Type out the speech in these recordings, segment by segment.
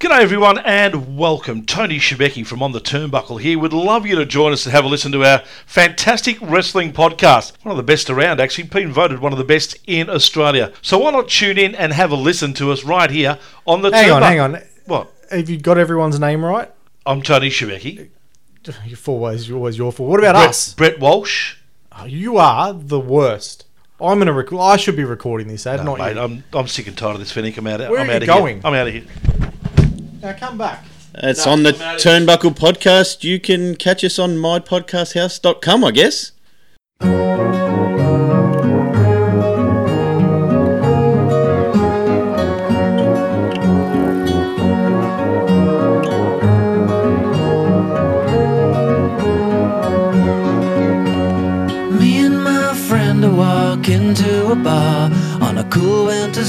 G'day everyone and welcome. Tony Shebeki from On the Turnbuckle here. Would love you to join us and have a listen to our fantastic wrestling podcast. One of the best around actually, been voted one of the best in Australia. So why not tune in and have a listen to us right here on the Hang Turnbuckle. on, hang on. What? Have you got everyone's name right? I'm Tony Shebeki. You're always, you're always your fault. What about Brett, us? Brett Walsh. Oh, you are the worst. I'm gonna record. I should be recording this ad, No, not mate, you. I'm, I'm sick and tired of this Finnick. I'm out, Where I'm are out you of going? here. I'm out of here. Now come back. It's No, on the I'm out of- Turnbuckle podcast. You can catch us on mypodcasthouse.com, I guess.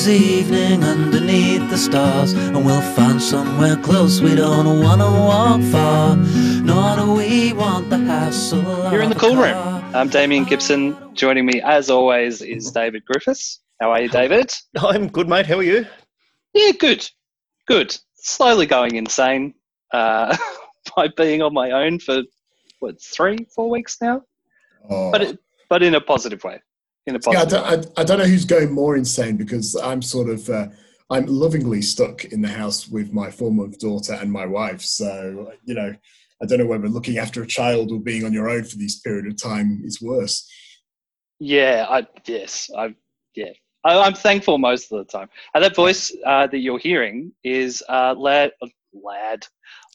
Cool evening underneath the stars, and we'll find somewhere close. We don't wanna walk far, nor do we want the hassle. You're in the cool room. I'm Damien Gibson. Joining me, as always, is Davydd Griffiths. How are you, David? I'm good, mate. How are you? Yeah, good. Good. Slowly going insane uh, by being on my own for, what, three, four weeks now? Oh. But, it, but in a positive way. In a yeah, I don't, I, I don't know who's going more insane because I'm sort of uh, I'm lovingly stuck in the house with my former daughter and my wife. So you know, I don't know whether looking after a child or being on your own for this period of time is worse. Yeah, I, yes. I, yeah. I, I'm thankful most of the time. And that voice uh, that you're hearing is uh, Lad, Lad,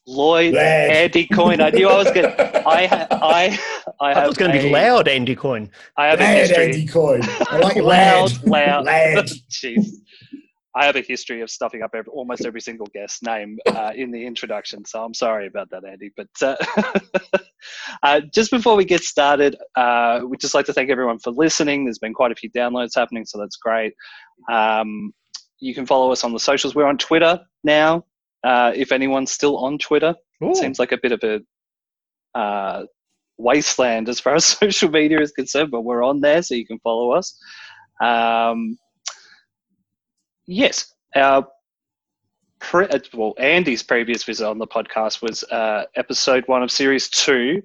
Lloyd Lad. Andy Coyne. I knew I was going to. I, ha- I, I I have was going to be loud, Andy Coyne. I have a history. Andy Coyne. I like loud, lad. loud. Jeez. I have a history of stuffing up every, almost every single guest name uh, in the introduction, so I'm sorry about that, Andy. But uh, uh, just before we get started, uh, we'd just like to thank everyone for listening. There's been quite a few downloads happening, so that's great. Um, you can follow us on the socials. We're on Twitter now. Uh, if anyone's still on Twitter, it seems like a bit of a uh, wasteland as far as social media is concerned, but we're on there, so you can follow us. Um, yes, our pre- uh, well, Andy's previous visit on the podcast was uh, episode one of series two,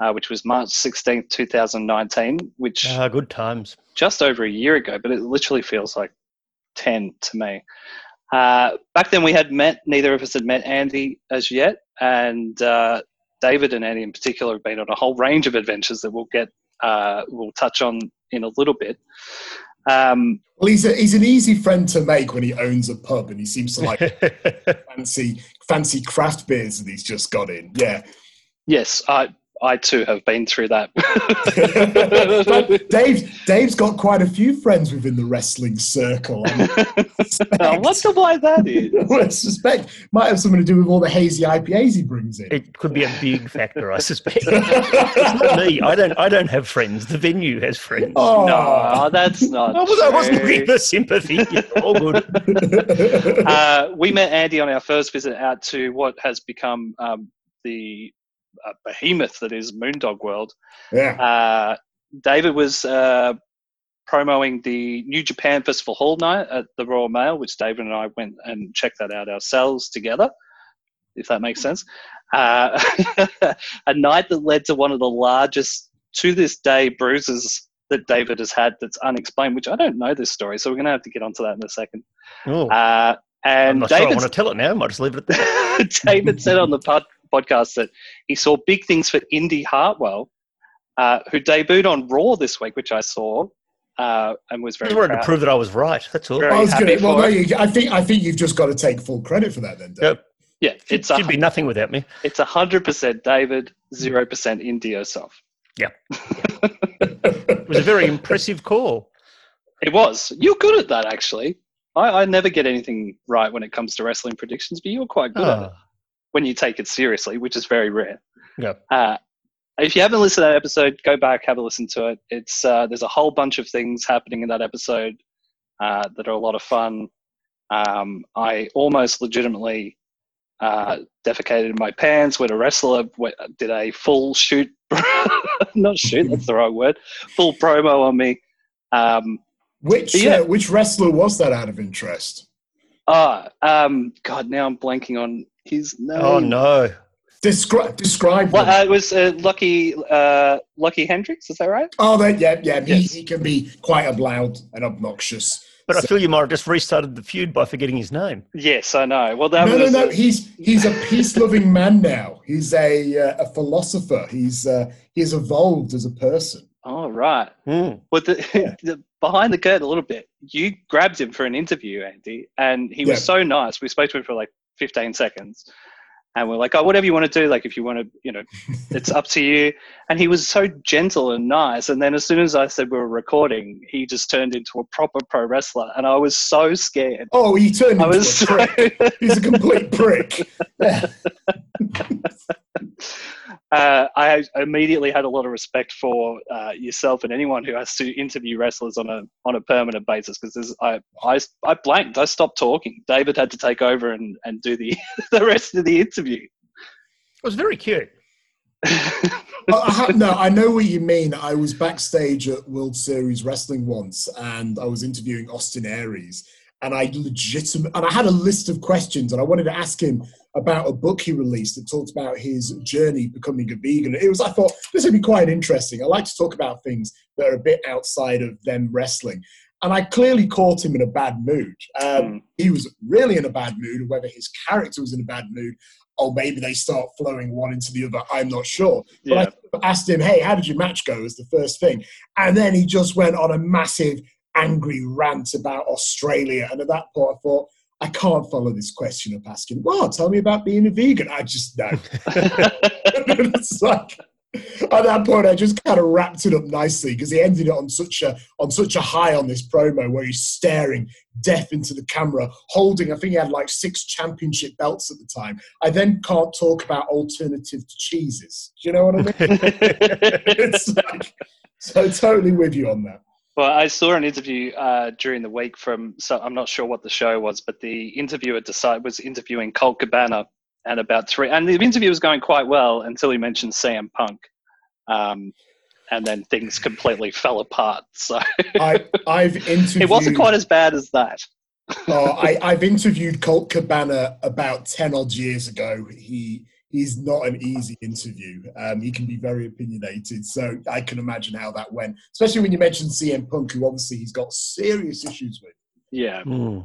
uh, which was March sixteenth, two thousand nineteen, which Ah, good times. just over a year ago, but it literally feels like 10 to me. Uh, back then, we had met, neither of us had met Andy as yet, and uh, Davydd and Andy in particular have been on a whole range of adventures that we'll get, uh, we'll touch on in a little bit. Um, Well, he's a, he's an easy friend to make when he owns a pub and he seems to like fancy fancy craft beers that he's just got in. Yeah. yes, I, I too have been through that. Dave, Dave's got quite a few friends within the wrestling circle. I I wonder why that is. would suspect might have something to do with all the hazy IPAs he brings in. it could be a big factor, I suspect. it's not me. I don't. I don't have friends. The venue has friends. oh, No, that's not. I, was, I wasn't looking for sympathy. All good. uh, we met Andy on our first visit out to what has become um, the uh, behemoth that is Moon Dog World. yeah. Uh, Davydd was uh, promoting the New Japan Festival Hall night at the Royal Mail, which Davydd and I went and checked that out ourselves together, if that makes sense. Uh, a night that led to one of the largest, to this day, bruises that Davydd has had that's unexplained, which I don't know this story, so we're going to have to get onto that in a second. Oh, Uh, I'm and not sure I want to tell it now. I might just leave it at that. Davydd said on the pod- podcast that he saw big things for Indi Hartwell, uh, who debuted on Raw this week, which I saw, uh, and was I very just wanted to prove that I was right. That's all. Very I was happy gonna, well, no, you, I think I think you've just got to take full credit for that then. Dave. Yep. Yeah, it should be nothing without me. it's a hundred percent Davydd, zero percent Indy yourself. Yeah. It was a very impressive call. It was. You're good at that, actually. I, I never get anything right when it comes to wrestling predictions, but you're quite good at it Ah, when you take it seriously, which is very rare. Yeah. Uh, if you haven't listened to that episode, go back, have a listen to it. It's uh, there's a whole bunch of things happening in that episode uh, that are a lot of fun. Um, I almost legitimately uh, defecated in my pants when a wrestler w- did a full shoot, not shoot, that's the wrong word, full promo on me. Um, Which Yeah. uh, which wrestler was that out of interest? Oh, um, God, now I'm blanking on his name. Oh no. Describe describe. Well, them. uh, it was uh, Lucky uh, Lucky Hendricks. Is that right? oh, that yeah, yeah. He, Yes. he can be quite loud and obnoxious. But I feel you might have just restarted the feud by forgetting his name. Yes, I know. Well, that no, no, was no. He's he's a peace-loving man now. He's a uh, a philosopher. He's uh, he's evolved as a person. Oh, right. Hmm. Well, the, the, behind the curtain a little bit, you grabbed him for an interview, Andy, and he was so nice. We spoke to him for like 15 seconds, and we're like, "Oh, whatever you want to do, like if you want to, you know, it's up to you." And he was so gentle and nice. And then as soon as I said we were recording, he just turned into a proper pro wrestler, and I was so scared. Oh, he turned I into was a so. He's a complete prick. Yeah. uh, I immediately had a lot of respect for uh, yourself and anyone who has to interview wrestlers on a on a permanent basis because I, I I blanked. I stopped talking. Davydd had to take over and, and do the the rest of the interview. It was very cute. I, I ha- no, I know what you mean. I was backstage at World Series Wrestling once, and I was interviewing Austin Aries, and I legitimate and I had a list of questions, and I wanted to ask him about a book he released that talked about his journey becoming a vegan. It was I thought this would be quite interesting. I like to talk about things that are a bit outside of them wrestling. And I clearly caught him in a bad mood. Um, Mm. He was really in a bad mood, whether his character was in a bad mood, or maybe they start flowing one into the other. I'm not sure. But I Yeah. of asked him, "Hey, how did your match go?" as the first thing, and then he just went on a massive angry rant about Australia. And at that point, I thought, I can't follow this question up asking, "Well, tell me about being a vegan." I just know. it's like at that point, I just kind of wrapped it up nicely because he ended it on such a on such a high on this promo where he's staring death into the camera, holding. I think he had like six championship belts at the time. I then can't talk about alternative to cheeses. Do you know what I mean? it's like, so totally with you on that. Well, I saw an interview uh, during the week from, so I'm not sure what the show was, but the interviewer decided was interviewing Colt Cabana and about three, and the interview was going quite well until he mentioned CM Punk, um, and then things completely fell apart. So I I've interviewed. it wasn't quite as bad as that. Oh, I, I've interviewed Colt Cabana about ten odd years ago. He he's not an easy interview. Um, he can be very opinionated, so I can imagine how that went. Especially when you mentioned CM Punk, who obviously he's got serious issues with. Yeah, Hmm.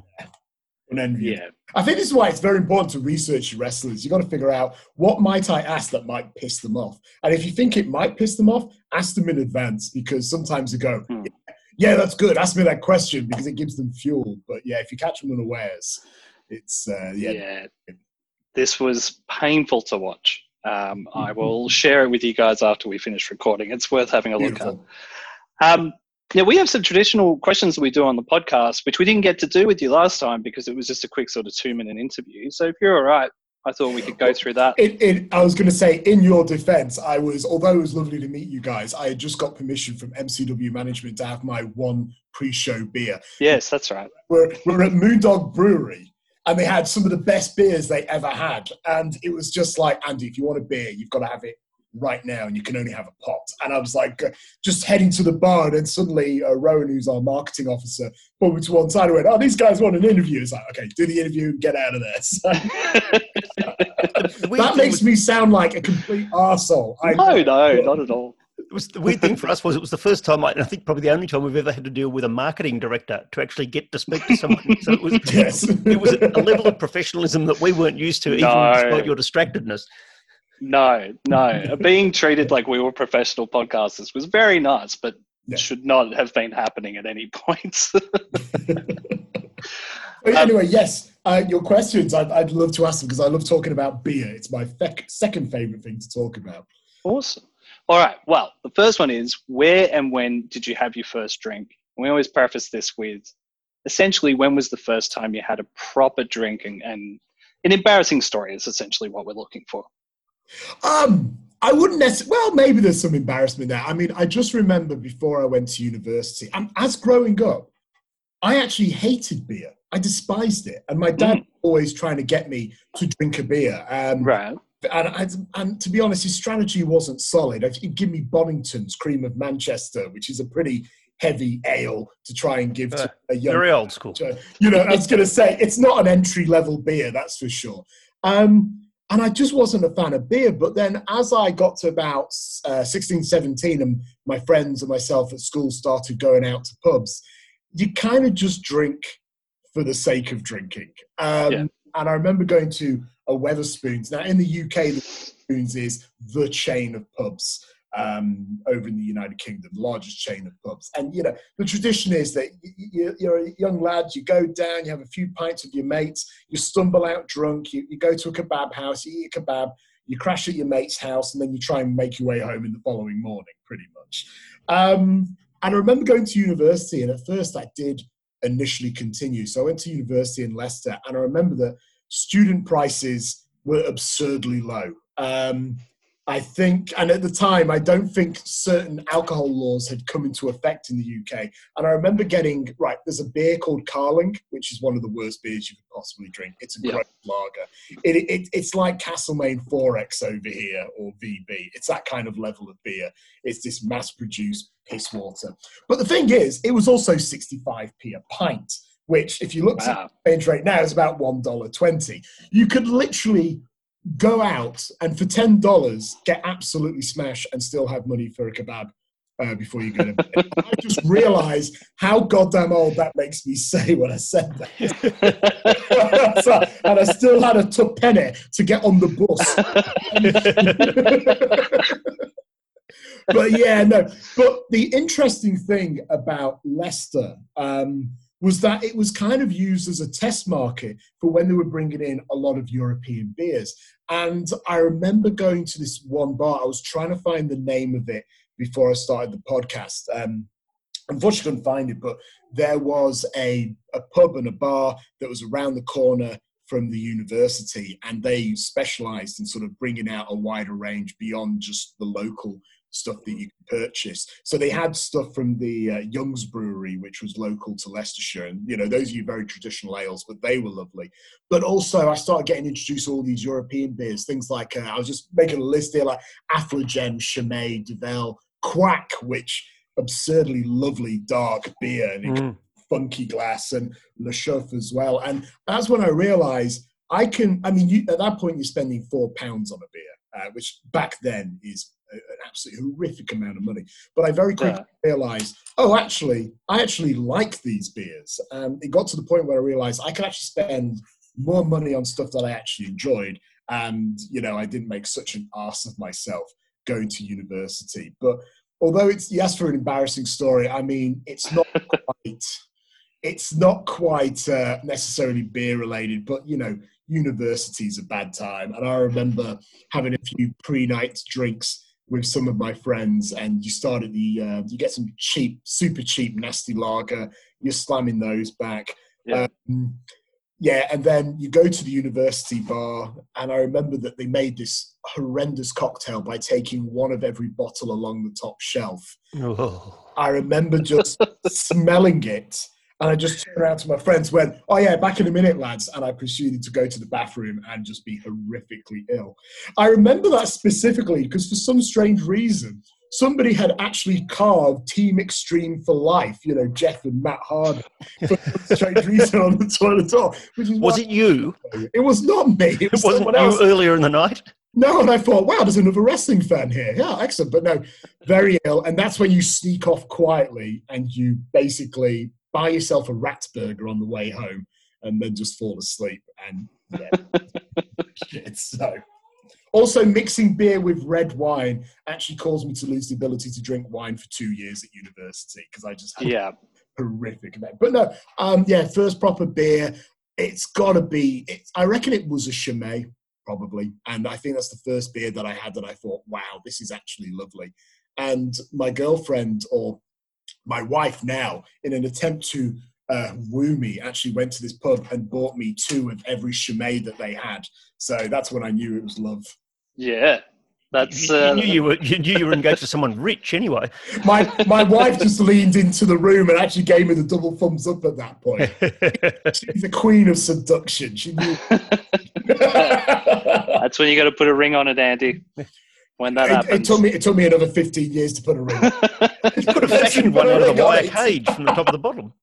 An envy. yeah, I think this is why it's very important to research your wrestlers. You've got to figure out what might I ask that might piss them off. And if you think it might piss them off, ask them in advance because sometimes they go, Hmm. yeah, that's good. Ask me that question because it gives them fuel. But yeah, if you catch them unawares, it's, uh, yeah. yeah. This was painful to watch. Um, I will share it with you guys after we finish recording. It's worth having a look at. Um, yeah, we have some traditional questions that we do on the podcast, which we didn't get to do with you last time because it was just a quick sort of two minute interview. So if you're all right, I thought we could go through that. It, it, I was going to say, in your defense, I was, although it was lovely to meet you guys, I had just got permission from MCW management to have my one pre show beer. Yes, that's right. we're, we're at Moon Dog Brewery and they had some of the best beers they ever had. And it was just like, Andy, if you want a beer, you've got to have it right now and you can only have a pot. And I was like, uh, just heading to the bar. And then suddenly uh, Rowan, who's our marketing officer, pulled me to one side and went, oh, these guys want an interview. It's like, okay, do the interview get out of there. So that makes was- me sound like a complete arsehole. I no, no, not at all. It was the weird thing for us was it was the first time, I- and I think probably the only time we've ever had to deal with a marketing director to actually get to speak to someone. So it was, Yes. it was a level of professionalism that we weren't used to, even No. despite your distractedness. No, no. Being treated like we were professional podcasters was very nice, but Yeah. should not have been happening at any point. But anyway, yes, uh, your questions, I'd, I'd love to ask them because I love talking about beer. It's my fec- second favorite thing to talk about. awesome. All right. Well, the first one is where and when did you have your first drink? And we always preface this with essentially when was the first time you had a proper drink and, and an embarrassing story is essentially what we're looking for. Um, I wouldn't necessarily. Well, maybe there's some embarrassment there. I mean, I just remember before I went to university, and as growing up, I actually hated beer. I despised it, and my dad was always trying to get me to drink a beer. Um, Right. and, I, and to be honest, his strategy wasn't solid. He'd give me Boddington's Cream of Manchester, which is a pretty heavy ale to try and give to a young Very old school. you know, I was going to say it's not an entry level beer, that's for sure. Um, and I just wasn't a fan of beer. But then as I got to about uh, 16, 17, and my friends and myself at school started going out to pubs, you kind of just drink for the sake of drinking. Um, Yeah. And I remember going to a Wetherspoons. Now, in the UK, the Wetherspoons is the chain of pubs um, over in the United Kingdom, the largest chain of pubs. And, you know, the tradition is that you're a young lad, you go down, you have a few pints with your mates, you stumble out drunk, you, you go to a kebab house, you eat a kebab, you crash at your mate's house, and then you try and make your way home in the following morning, pretty much. Um, and I remember going to university, and at first I did initially continue. So I went to university in Leicester, and I remember that student prices were absurdly low. Um, I think, and at the time, I don't think certain alcohol laws had come into effect in the UK. And I remember getting, right, there's a beer called Carling, which is one of the worst beers you could possibly drink. It's a Yeah. great lager. It, it, it's like Castlemaine 4X over here or VB. It's that kind of level of beer. It's this mass produced piss water. But the thing is, it was also 65p a pint, which, if you look at the exchange rate now, is about $1.20. You could literally go out and for $10 get absolutely smashed and still have money for a kebab. Uh, before you go to bed. I just realised how goddamn old that makes me say when I said that. So- and I still had a tuppenny to get on the bus. but yeah, no. But the interesting thing about Leicester um, was that it was kind of used as a test market for when they were bringing in a lot of European beers. And I remember going to this one bar. I was trying to find the name of it before I started the podcast. Um, unfortunately, couldn't find it, but there was a, a pub and a bar that was around the corner from the university, and they specialized in sort of bringing out a wider range beyond just the local stuff that you could purchase. So they had stuff from the uh, Young's Brewery, which was local to Leicestershire, and you know those are your very traditional ales, but they were lovely. But also, I started getting introduced to all these European beers, things like uh, I was just making a list here, like Affligem, Chimay, Duvel, Kwak, which absurdly lovely dark beer, and Mm. funky glass and Le Chouffe as well. And that's when I realized I can, I mean, you, at that point, you're spending four pounds on a beer, uh, which back then is an absolutely horrific amount of money. But I very quickly realized, oh, actually, I actually like these beers. And it got to the point where I realized I could actually spend more money on stuff that I actually enjoyed. And, you know, I didn't make such an ass of myself going to university. But although it's, yes, for an embarrassing story, I mean, it's not quite it's not quite uh, necessarily beer related, but you know, university's a bad time. And I remember having a few pre-night drinks with some of my friends, and you start at the uh, you get some cheap, super cheap, nasty lager. You're slamming those back. Yeah. Um, yeah, and then you go to the university bar, and I remember that they made this horrendous cocktail by taking one of every bottle along the top shelf. Oh. I remember just smelling it. And I just turned around to my friends, went, Oh, yeah, back in a minute, lads. And I proceeded to go to the bathroom and just be horrifically ill. I remember that specifically because for some strange reason, somebody had actually carved Team Extreme for Life, you know, Jeff and Matt Hardy, for some strange reason on the toilet door. Which is Was it you? It was not me. It was wasn't someone you else. earlier in the night? No, and I thought, wow, there's another wrestling fan here. Yeah, excellent. But no, very ill. And that's when you sneak off quietly and you basically buy yourself a rat burger on the way home and then just fall asleep. And yeah, shit. So, also, mixing beer with red wine actually caused me to lose the ability to drink wine for two years at university because I just had Yeah. horrific event. But no, um, yeah, first proper beer. It's got to be. It's, I reckon it was a Chimay, probably, and I think that's the first beer that I had that I thought, wow, this is actually lovely. And my girlfriend or my wife now, in an attempt to uh, woo me, actually went to this pub and bought me two of every Chimay that they had. So that's when I knew it was love. Yeah. That's You, you uh, knew you were you knew you were engaged to someone rich anyway. My my wife just leaned into the room and actually gave me the double thumbs up at that point. She's the queen of seduction. She knew. that's when you got to put a ring on it, Andy. When that It, it took me it took me another 15 years to put a ring. Could have fashioned one out of the wire cage from the top of the bottom.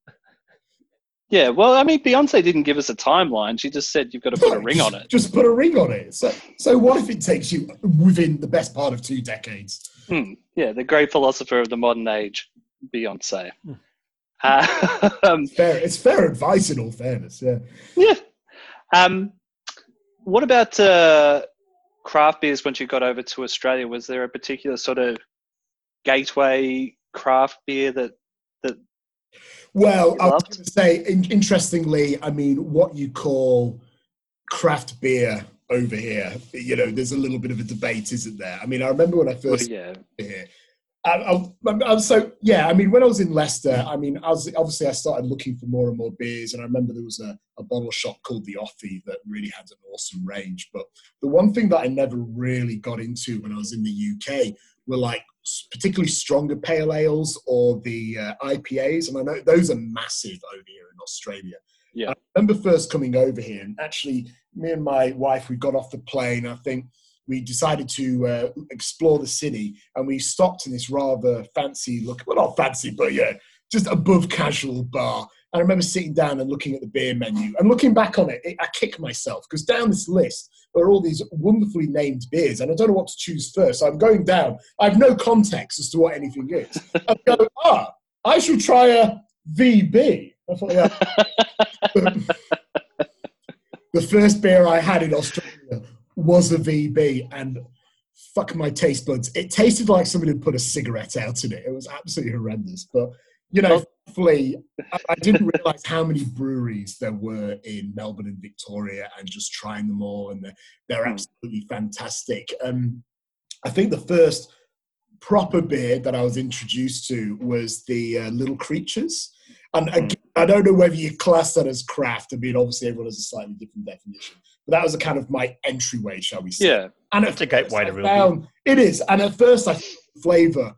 yeah, well, I mean, Beyonce didn't give us a timeline. She just said you've got to put a ring on it. Just put a ring on it. So, so what if it takes you within the best part of two decades? Hmm. Yeah, the great philosopher of the modern age, Beyonce. Hmm. Uh, um, Fair, it's fair advice in all fairness. Yeah. yeah. Um, what about uh, craft beers once you got over to Australia? Was there a particular sort of gateway craft beer that that Well, I was going to say, in, interestingly, I mean, what you call craft beer over here, you know, there's a little bit of a debate, isn't there? I mean, I remember when I well, first yeah here. I, I, I was so yeah. I mean, when I was in Leicester, I mean, I was obviously I started looking for more and more beers, and I remember there was a, a bottle shop called the Offie that really had an awesome range. But the one thing that I never really got into when I was in the UK were like particularly stronger pale ales or the uh, IPAs, and I know those are massive over here in Australia. Yeah. I remember first coming over here, and actually, me and my wife, we got off the plane. I think we decided to uh, explore the city and we stopped in this rather fancy look well not fancy but yeah just above casual bar. And i remember sitting down and looking at the beer menu and looking back on it, it i kick myself because down this list are all these wonderfully named beers and i don't know what to choose first. So i'm going down. I have no context as to what anything is. I go ah i should try a vb i thought yeah. The first beer I had in Australia was a VB, and fuck my taste buds. It tasted like somebody had put a cigarette out in it. It was absolutely horrendous. But you know, I, I didn't realize how many breweries there were in Melbourne and Victoria, and just trying them all, and they're, they're Hmm. absolutely fantastic. Um, I think the first proper beer that I was introduced to was the uh, Little Creatures. And Hmm. again, I don't know whether you class that as craft. I mean, obviously, everyone has a slightly different definition. But that was a kind of my entryway, shall we say. yeah And That's at a gateway to real found- It is. And at first, I flavour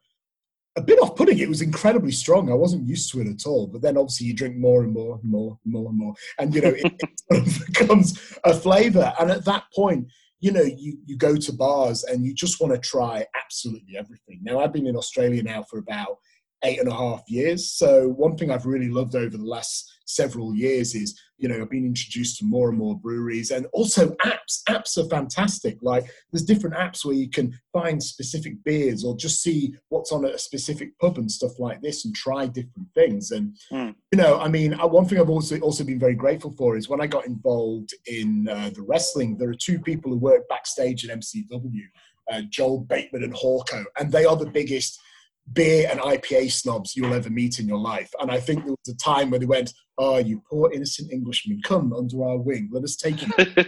a bit off putting. It was incredibly strong. I wasn't used to it at all. But then obviously, you drink more and more and more and more and more. And, you know, it, it sort of becomes a flavour. And at that point, you know, you, you go to bars and you just want to try absolutely everything. Now, I've been in Australia now for about eight and a half years. So one thing I've really loved over the last several years is, you know, I've been introduced to more and more breweries and also apps. Apps are fantastic. Like there's different apps where you can find specific beers or just see what's on at a specific pub and stuff like this and try different things. And, Hmm. you know, I mean, uh, one thing I've also, also been very grateful for is when I got involved in uh, the wrestling, there are two people who work backstage at MCW, uh, Joel Bateman and Hawko, and they are the biggest beer and IPA snobs you'll ever meet in your life. And I think there was a time where they went, "Oh, you poor innocent Englishman, come under our wing. Let us take you."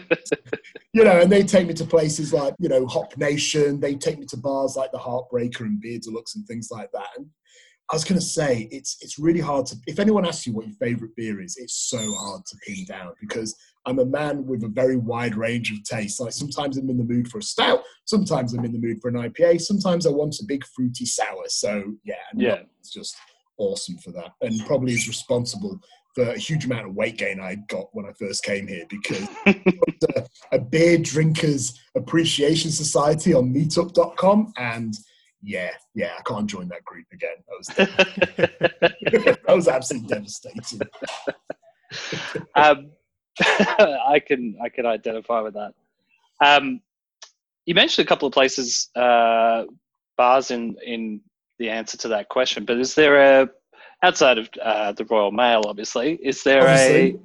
you know, and they take me to places like you know Hop Nation. They take me to bars like the Heartbreaker and Beer Deluxe and things like that. And I was going to say it's it's really hard to. If anyone asks you what your favorite beer is, it's so hard to pin down because I'm a man with a very wide range of tastes. Like sometimes I'm in the mood for a stout, sometimes I'm in the mood for an IPA, sometimes I want a big fruity sour. So yeah, Yeah. it's just awesome for that, and probably is responsible for a huge amount of weight gain I got when I first came here because a, a beer drinkers appreciation society on meetup.com and yeah yeah i can't join that group again that was that was absolutely devastating um, I can I can identify with that. Um, you mentioned a couple of places, uh, bars in in the answer to that question, but is there a outside of uh, the Royal Mail, obviously, is there a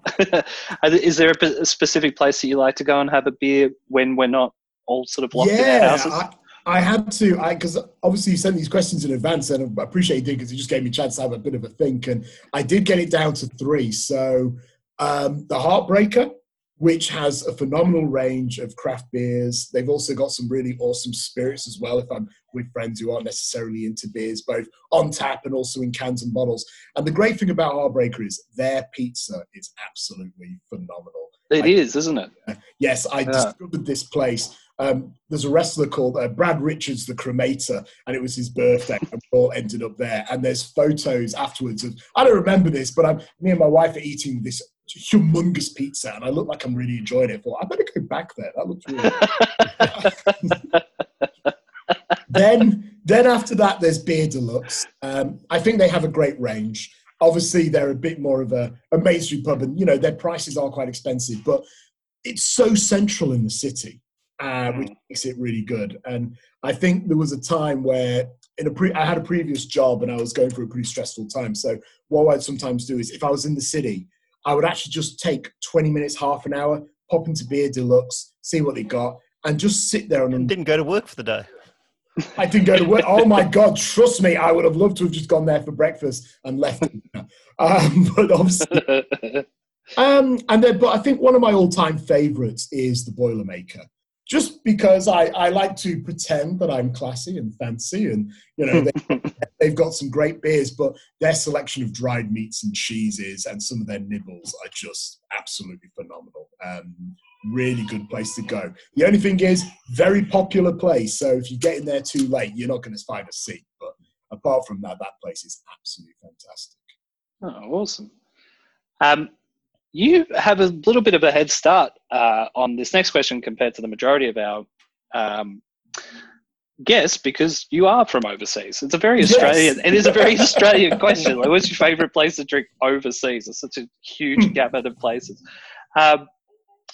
is there a, specific place that you like to go and have a beer when we're not all sort of locked in our houses? I, I had to because obviously you sent these questions in advance and i appreciate you did because it just gave me a chance to have a bit of a think and i did get it down to three so um, the heartbreaker which has a phenomenal range of craft beers. They've also got some really awesome spirits as well. If I'm with friends who aren't necessarily into beers, both on tap and also in cans and bottles. And the great thing about Heartbreaker is their pizza is absolutely phenomenal. It I- is, isn't it? Yes, I Yeah. discovered this place. Um, there's a wrestler called uh, Brad Richards, the cremator, and it was his birthday, and we all ended up there. And there's photos afterwards of, I don't remember this, but I'm, me and my wife are eating this humongous pizza, and I look like I'm really enjoying it. I thought, I better go back there. That looks really then, then after that, there's Beer Deluxe. Um, I think they have a great range. Obviously, they're a bit more of a, a mainstream pub, and you know their prices are quite expensive, but it's so central in the city, uh, which makes it really good. And I think there was a time where in a pre- I had a previous job and I was going through a pretty stressful time. So what I'd sometimes do is if I was in the city, I would actually just take 20 minutes, half an hour, pop into Beer Deluxe, see what they got, and just sit there and Didn't go to work for the day. I didn't go to work. Oh my God, trust me, I would have loved to have just gone there for breakfast and left. um, but obviously, um, and then, but I think one of my all-time favorites is the Boilermaker. Just because I, I like to pretend that I'm classy and fancy, and you know they, they've got some great beers, but their selection of dried meats and cheeses and some of their nibbles are just absolutely phenomenal. Um, really good place to go. The only thing is, very popular place. So if you get in there too late, you're not going to find a seat. But apart from that, that place is absolutely fantastic. Oh, awesome. Um, you have a little bit of a head start uh, on this next question compared to the majority of our um, guests because you are from overseas. It's a very Yes. Australian. It is a very Australian question. Like, what's your favourite place to drink overseas? It's such a huge gamut of places. Um,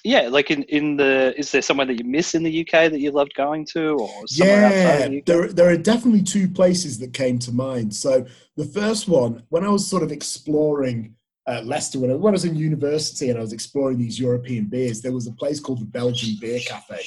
yeah, like in, in the is there somewhere that you miss in the UK that you loved going to, or somewhere Yeah, the UK? there, there are definitely two places that came to mind. So the first one, when I was sort of exploring uh, Leicester, when I, when I was in university and I was exploring these European beers, there was a place called the Belgian Beer Cafe,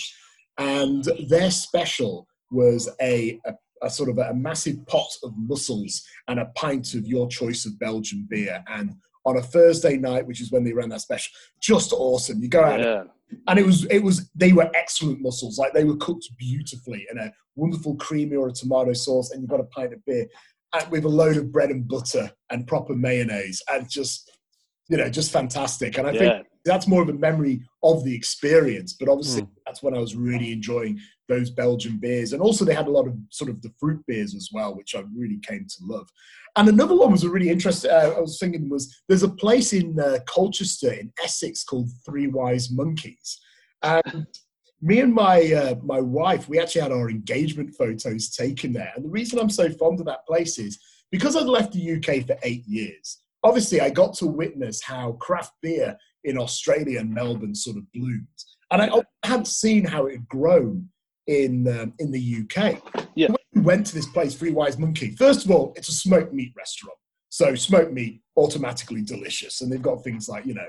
and their special was a, a, a sort of a, massive pot of mussels and a pint of your choice of Belgian beer. And on a Thursday night, which is when they ran that special, just awesome. You go out Yeah. and it was it was they were excellent mussels like they were cooked beautifully in a wonderful creamy or a tomato sauce and you got a pint of beer and with a load of bread and butter and proper mayonnaise and just you know just fantastic. And i think that's more of a memory of the experience but obviously that's when i was really enjoying those belgian beers. And also they had a lot of sort of the fruit beers as well which i really came to love. And another one was a really interesting uh, i was thinking was there's a place in uh, colchester in essex called three wise monkeys. And me and my uh, my wife we actually had our engagement photos taken there. And the reason i'm so fond of that place is because i'd left the uk for eight years obviously i got to witness how craft beer in australia and melbourne sort of bloomed and i hadn't seen how it had grown in um, in the uk Yeah. when we went to this place Free wise monkey first of all it's a smoked meat restaurant so smoked meat automatically delicious and they've got things like you know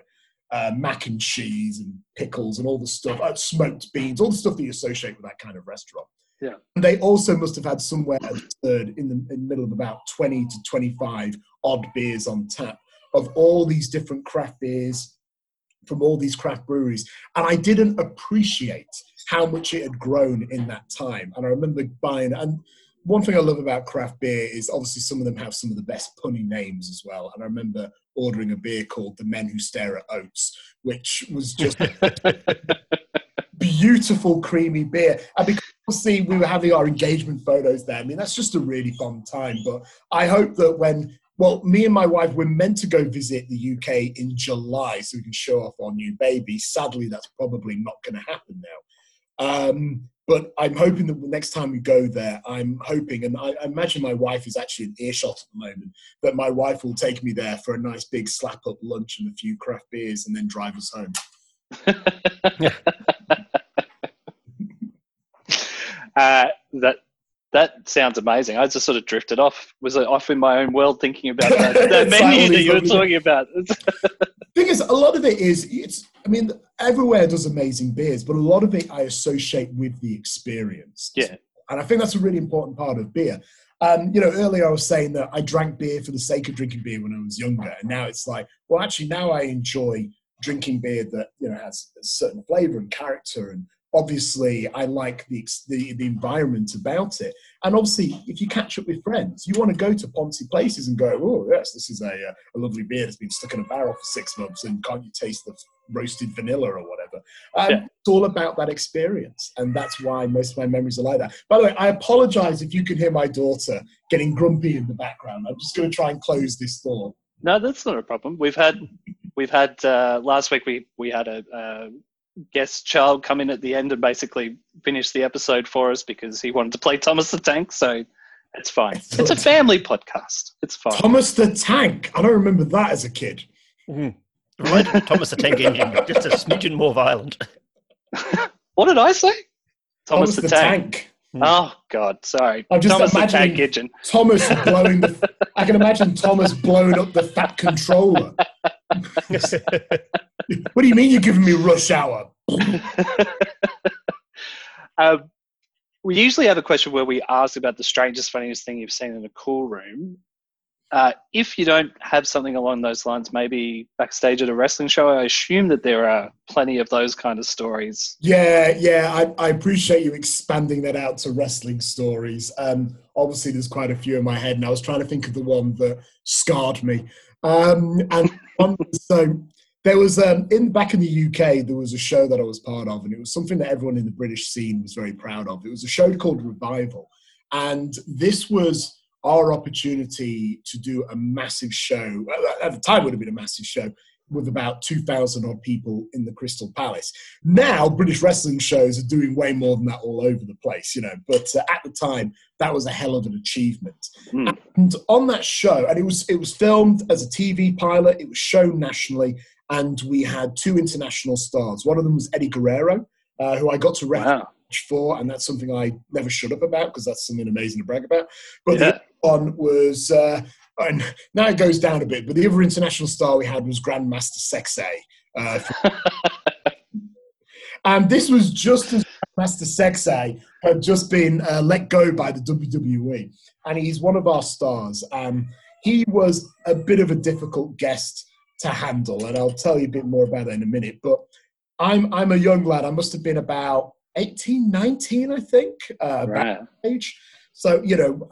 uh, mac and cheese and pickles and all the stuff, uh, smoked beans, all the stuff that you associate with that kind of restaurant. Yeah. And they also must have had somewhere absurd in the, in the middle of about 20 to 25 odd beers on tap of all these different craft beers from all these craft breweries. And I didn't appreciate how much it had grown in that time. And I remember buying, and one thing I love about craft beer is obviously some of them have some of the best punny names as well. And I remember ordering a beer called The Men Who Stare at Oats, which was just beautiful, creamy beer. And because obviously we were having our engagement photos there, I mean, that's just a really fun time. But I hope that when, well, me and my wife were meant to go visit the UK in July so we can show off our new baby. Sadly, that's probably not going to happen now. Um, but I'm hoping that the next time we go there, I'm hoping, and I, I imagine my wife is actually in earshot at the moment, that my wife will take me there for a nice big slap up lunch and a few craft beers and then drive us home. Uh, that that sounds amazing. I just sort of drifted off, was I off in my own world thinking about that, that It's like all menu that you were talking about. thing is, a lot of it is it's. I mean, everywhere does amazing beers, but a lot of it I associate with the experience. Yeah. and I think that's a really important part of beer. Um, you know, earlier I was saying that I drank beer for the sake of drinking beer when I was younger, and now it's like, well, actually, now I enjoy drinking beer that you know has a certain flavor and character, and obviously, I like the the, the environment about it. And obviously, if you catch up with friends, you want to go to poncy places and go, oh yes, this is a, uh, a lovely beer that's been stuck in a barrel for six months, and can't you taste the roasted vanilla or whatever? Um, Yeah. It's all about that experience, and that's why most of my memories are like that. By the way, I apologize if you can hear my daughter getting grumpy in the background. I'm just going to try and close this door. no, that's not a problem. We've had we've had uh, last week we we had a, a guest child come in at the end and basically finish the episode for us because he wanted to play Thomas the Tank. So it's fine. It's a family podcast. It's fine. Thomas the Tank. I don't remember that as a kid. Mm-hmm. Related to Thomas the Tank Engine, just a smidgen more violent. what did I say? Thomas, Thomas the, the Tank. Tank. Hmm. Oh God, sorry. I'm just Thomas the Tank imagining- Engine. Thomas blowing the. I can imagine Thomas blowing up the fat controller. What do you mean you're giving me rush hour? Um, we usually have a question where we ask about the strangest, funniest thing you've seen in a cool room. Uh, if you don't have something along those lines, maybe backstage at a wrestling show, I assume that there are plenty of those kind of stories. Yeah, yeah, I, I appreciate you expanding that out to wrestling stories. Um, obviously, there's quite a few in my head, and I was trying to think of the one that scarred me. Um, and so there was um, in back in the UK, there was a show that I was part of, and it was something that everyone in the British scene was very proud of. It was a show called Revival, and this was our opportunity to do a massive show. At the time, it would have been a massive show with about 2,000 odd people in the Crystal Palace. Now, British wrestling shows are doing way more than that all over the place, you know. But uh, at the time, that was a hell of an achievement. Hmm. And on that show, and it was it was filmed as a TV pilot. It was shown nationally, and we had two international stars. One of them was Eddie Guerrero, uh, who I got to rep Wow. for, and that's something I never shut up about because that's something amazing to brag about. But Yeah. the other one was, uh, and now it goes down a bit, but the other international star we had was Grandmaster Sexay. Uh, and this was just as Grandmaster Sexay had just been uh, let go by the WWE, and he's one of our stars. Um, he was a bit of a difficult guest to handle, and I'll tell you a bit more about that in a minute. But I'm I'm a young lad. I must have been about 18, 19, I think, uh, Right. age. So you know,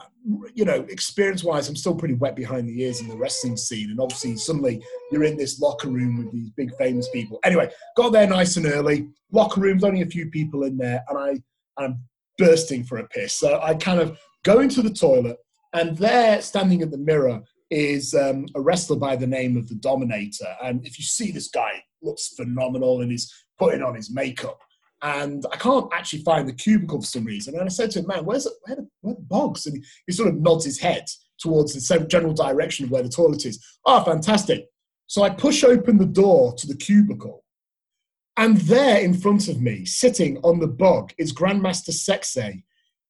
you know, experience-wise, I'm still pretty wet behind the ears in the wrestling scene, and obviously, suddenly you're in this locker room with these big famous people. Anyway, got there nice and early. Locker room's only a few people in there, and I I'm bursting for a piss. So I kind of go into the toilet, and there, standing at the mirror, is um, a wrestler by the name of the Dominator. And if you see this guy, looks phenomenal, and he's putting on his makeup. And I can't actually find the cubicle for some reason. And I said to him, "Man, where's the, where the, where the bogs?" And he, he sort of nods his head towards the general direction of where the toilet is. Oh, fantastic! So I push open the door to the cubicle, and there in front of me, sitting on the bog, is Grandmaster Sexay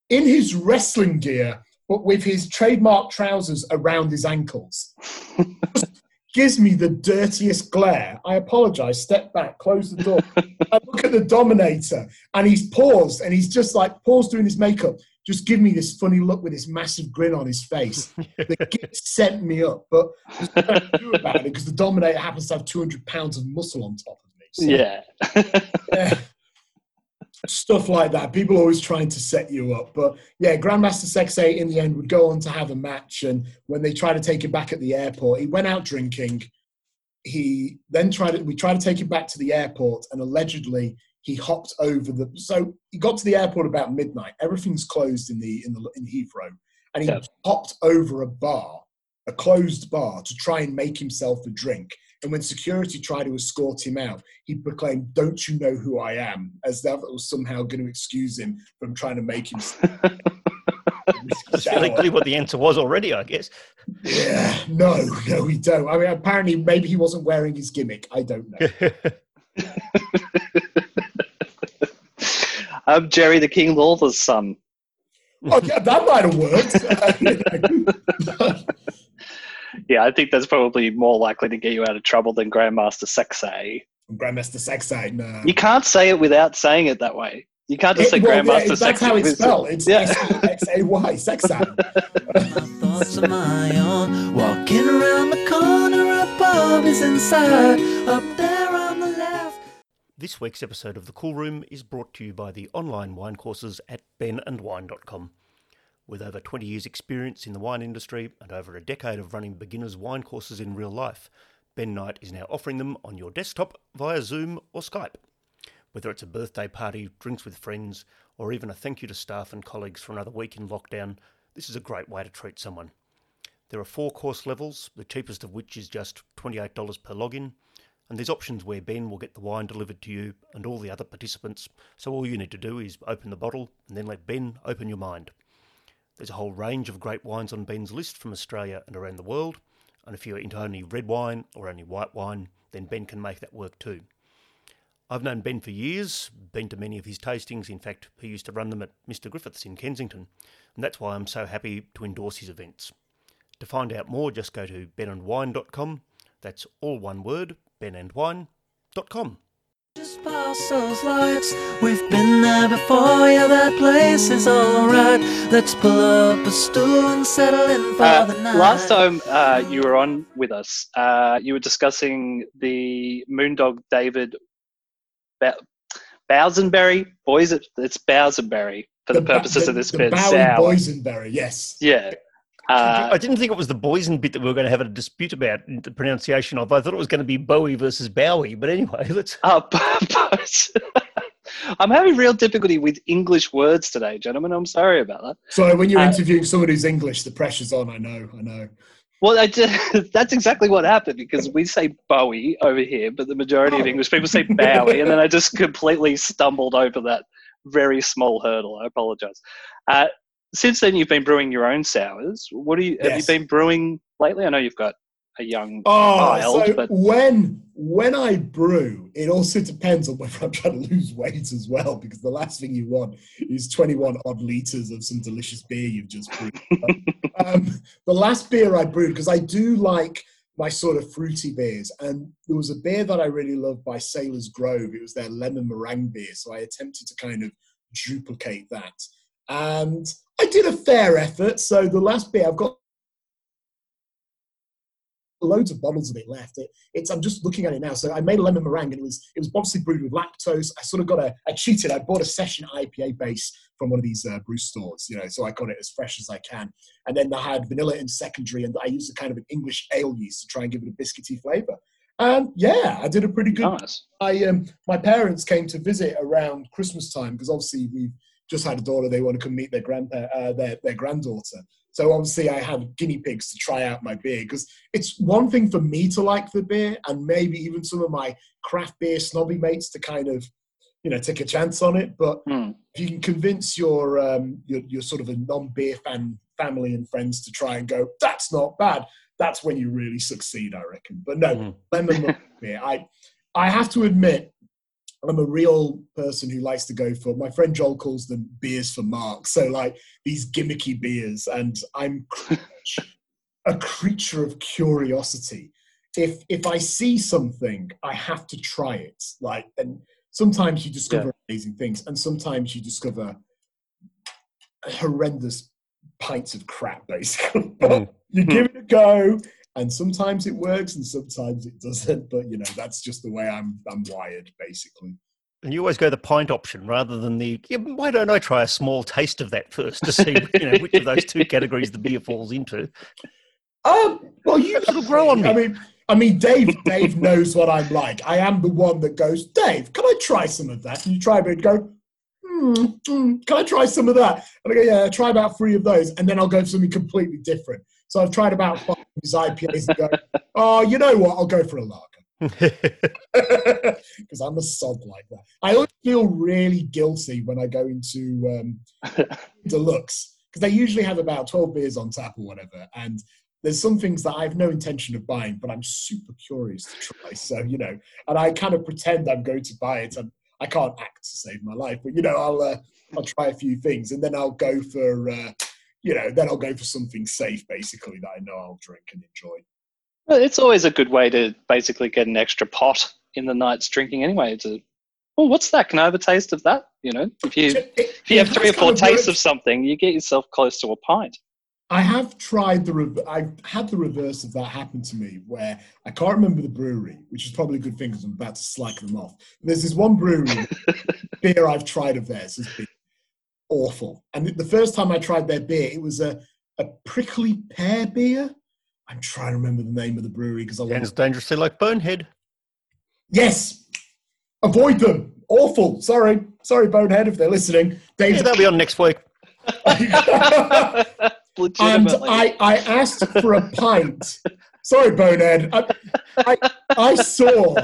in his wrestling gear, but with his trademark trousers around his ankles. Gives me the dirtiest glare. I apologize, step back, close the door. I look at the Dominator, and he's paused, and he's just like paused doing his makeup. Just give me this funny look with this massive grin on his face. the git sent me up, but there's nothing I can do about it because the Dominator happens to have 200 pounds of muscle on top of me. So- Yeah. yeah. Stuff like that. People always trying to set you up. But yeah, Grandmaster Sexay in the end would go on to have a match. And when they tried to take him back at the airport, he went out drinking. He then tried to, we tried to take him back to the airport and allegedly he hopped over the, so he got to the airport about midnight. Everything's closed in the, in the, in Heathrow. And he Yeah. hopped over a bar, a closed bar to try and make himself a drink. And when security tried to escort him out, he proclaimed, Don't you know who I am? As that was somehow going to excuse him from trying to make himself. It's fairly clear what the answer was already, I guess. yeah, no, no, we don't. I mean, apparently, maybe he wasn't wearing his gimmick. I don't know. I'm Jerry the King Lawler's son. oh, that might have worked. Yeah, I think that's probably more likely to get you out of trouble than Grandmaster Sexay. Grandmaster Sexay, no. You can't say it without saying it that way. You can't just say It- well, yeah, Grandmaster it- that's how it's Sexay. spelled. It's Yeah. S-E-X-A-Y, Sexay. My thoughts of my own. Walking around the corner, a pub is inside. Up there on the left. This week's episode of The Cool Room is brought to you by the online wine courses at benandwine.com. With over 20 years' experience in the wine industry and over a decade of running beginners' wine courses in real life, Ben Knight is now offering them on your desktop via Zoom or Skype. Whether it's a birthday party, drinks with friends, or even a thank you to staff and colleagues for another week in lockdown, this is a great way to treat someone. There are four course levels, the cheapest of which is just $28 per login, and there's options where Ben will get the wine delivered to you and all the other participants. So all you need to do is open the bottle and then let Ben open your mind. There's a whole range of great wines on Ben's list from Australia and around the world, and if you're into only red wine or only white wine, then Ben can make that work too. I've known Ben for years, been to many of his tastings. In fact, he used to run them at Mr. Griffith's in Kensington, and that's why I'm so happy to endorse his events. To find out more, just go to benandwine.com. That's all one word, benandwine.com. Just past those lights, we've been there before. Yeah, that place is alright. Let's pull up a stool and settle in for Uh, the night. last time uh, you were on with us, uh, you were discussing the Moon Dog David ba- Bowsenberry. Boys, it's Bowsenberry for the, ba- purposes the- of this the bit. Bowie Sour. Boysenberry, yes. Yeah. Uh, I didn't think it was the Boysen bit that we were going to have a dispute about the pronunciation of. I thought it was going to be Bowie versus Bowie, but anyway, let's. uh, but- I'm having real difficulty with English words today, gentlemen. I'm sorry about that. So when you're Uh, interviewing someone who's English, the pressure's on. I know, I know. Well, I did, that's exactly what happened because we say Bowie over here, but the majority of Oh. English people say Bowie, and then I just completely stumbled over that very small hurdle. I apologize. Uh, since then, you've been brewing your own sours. What do you have Yes. you been brewing lately? I know you've got a young Oh, child, so but when when I brew, it also depends on whether I'm trying to lose weight as well, because the last thing you want is 21 odd liters of some delicious beer you've just brewed. um, the last beer I brewed, because I do like my sort of fruity beers, and there was a beer that I really loved by Sailors Grave. It was their lemon meringue beer, so I attempted to kind of duplicate that, and I did a fair effort. So the last beer I've got loads of bottles of it left. It, it's I'm just looking at it now. So I made a lemon meringue, and it was it was obviously brewed with lactose. I sort of got a I cheated. I bought a session IPA base from one of these uh, brew stores, you know, so I got it as fresh as I can. And then I had vanilla in secondary, and I used a kind of an English ale yeast to try and give it a biscuity flavour. And yeah, I did a pretty good nice. I um, my parents came to visit around Christmas time because obviously we've just had a daughter. They want to come meet their grandpa, uh, their their granddaughter. So obviously I had guinea pigs to try out my beer because it's one thing for me to like the beer, and maybe even some of my craft beer snobby mates to kind of you know take a chance on it. But Hmm. if you can convince your um, your, your sort of a non-beer fan family and friends to try and go, that's not bad. That's when you really succeed, I reckon. But no, Mhm. lemon beer. I I have to admit, I'm a real person who likes to go for. My friend Joel calls them beers for Mark. So like these gimmicky beers, and I'm a creature of curiosity. If if I see something, I have to try it. Like, and sometimes you discover amazing things, and sometimes you discover horrendous pints of crap, basically. But Mhm. you give it a go, and sometimes it works, and sometimes it doesn't. But you know, that's just the way I'm I'm wired, basically. And you always go the pint option rather than the. Yeah, why don't I try a small taste of that first to see you know which of those two categories the beer falls into? Um, well, you It'll grow on me. I mean, I mean, Dave. Dave knows what I'm like. I am the one that goes, Dave. Can I try some of that? And you try a bit, and go, hmm, hmm, can I try some of that? And I go, yeah, try about three of those, and then I'll go for something completely different. So I've tried about five of these IPAs and go, oh, you know what? I'll go for a lager because I'm a sod like that. I always feel really guilty when I go into um, deluxe because they usually have about 12 beers on tap or whatever. And there's some things that I have no intention of buying, but I'm super curious to try. So, you know, and I kind of pretend I'm going to buy it. And I can't act to save my life, but, you know, I'll, uh, I'll try a few things and then I'll go for, uh, you know, then I'll go for something safe, basically, that I know I'll drink and enjoy. Well, it's always a good way to basically get an extra pot in the night's drinking anyway. To, oh, what's that? Can I have a taste of that? You know, if you if you have three or four tastes of something, you get yourself close to a pint. I have tried the. Re- I've had the reverse of that happen to me, where I can't remember the brewery, which is probably a good thing because I'm about to slack them off. There's this one brewery beer I've tried of theirs has been awful, and the first time I tried their beer, it was a a prickly pear beer. I'm trying to remember the name of the brewery because I want. Sounds dangerously like Bonehead. Yes, avoid them. Awful. Sorry, sorry, Bonehead, if they're listening. Dave, Yeah, they'll be on next week. and I, I asked for a pint. Sorry, Bonehead. I, I, I saw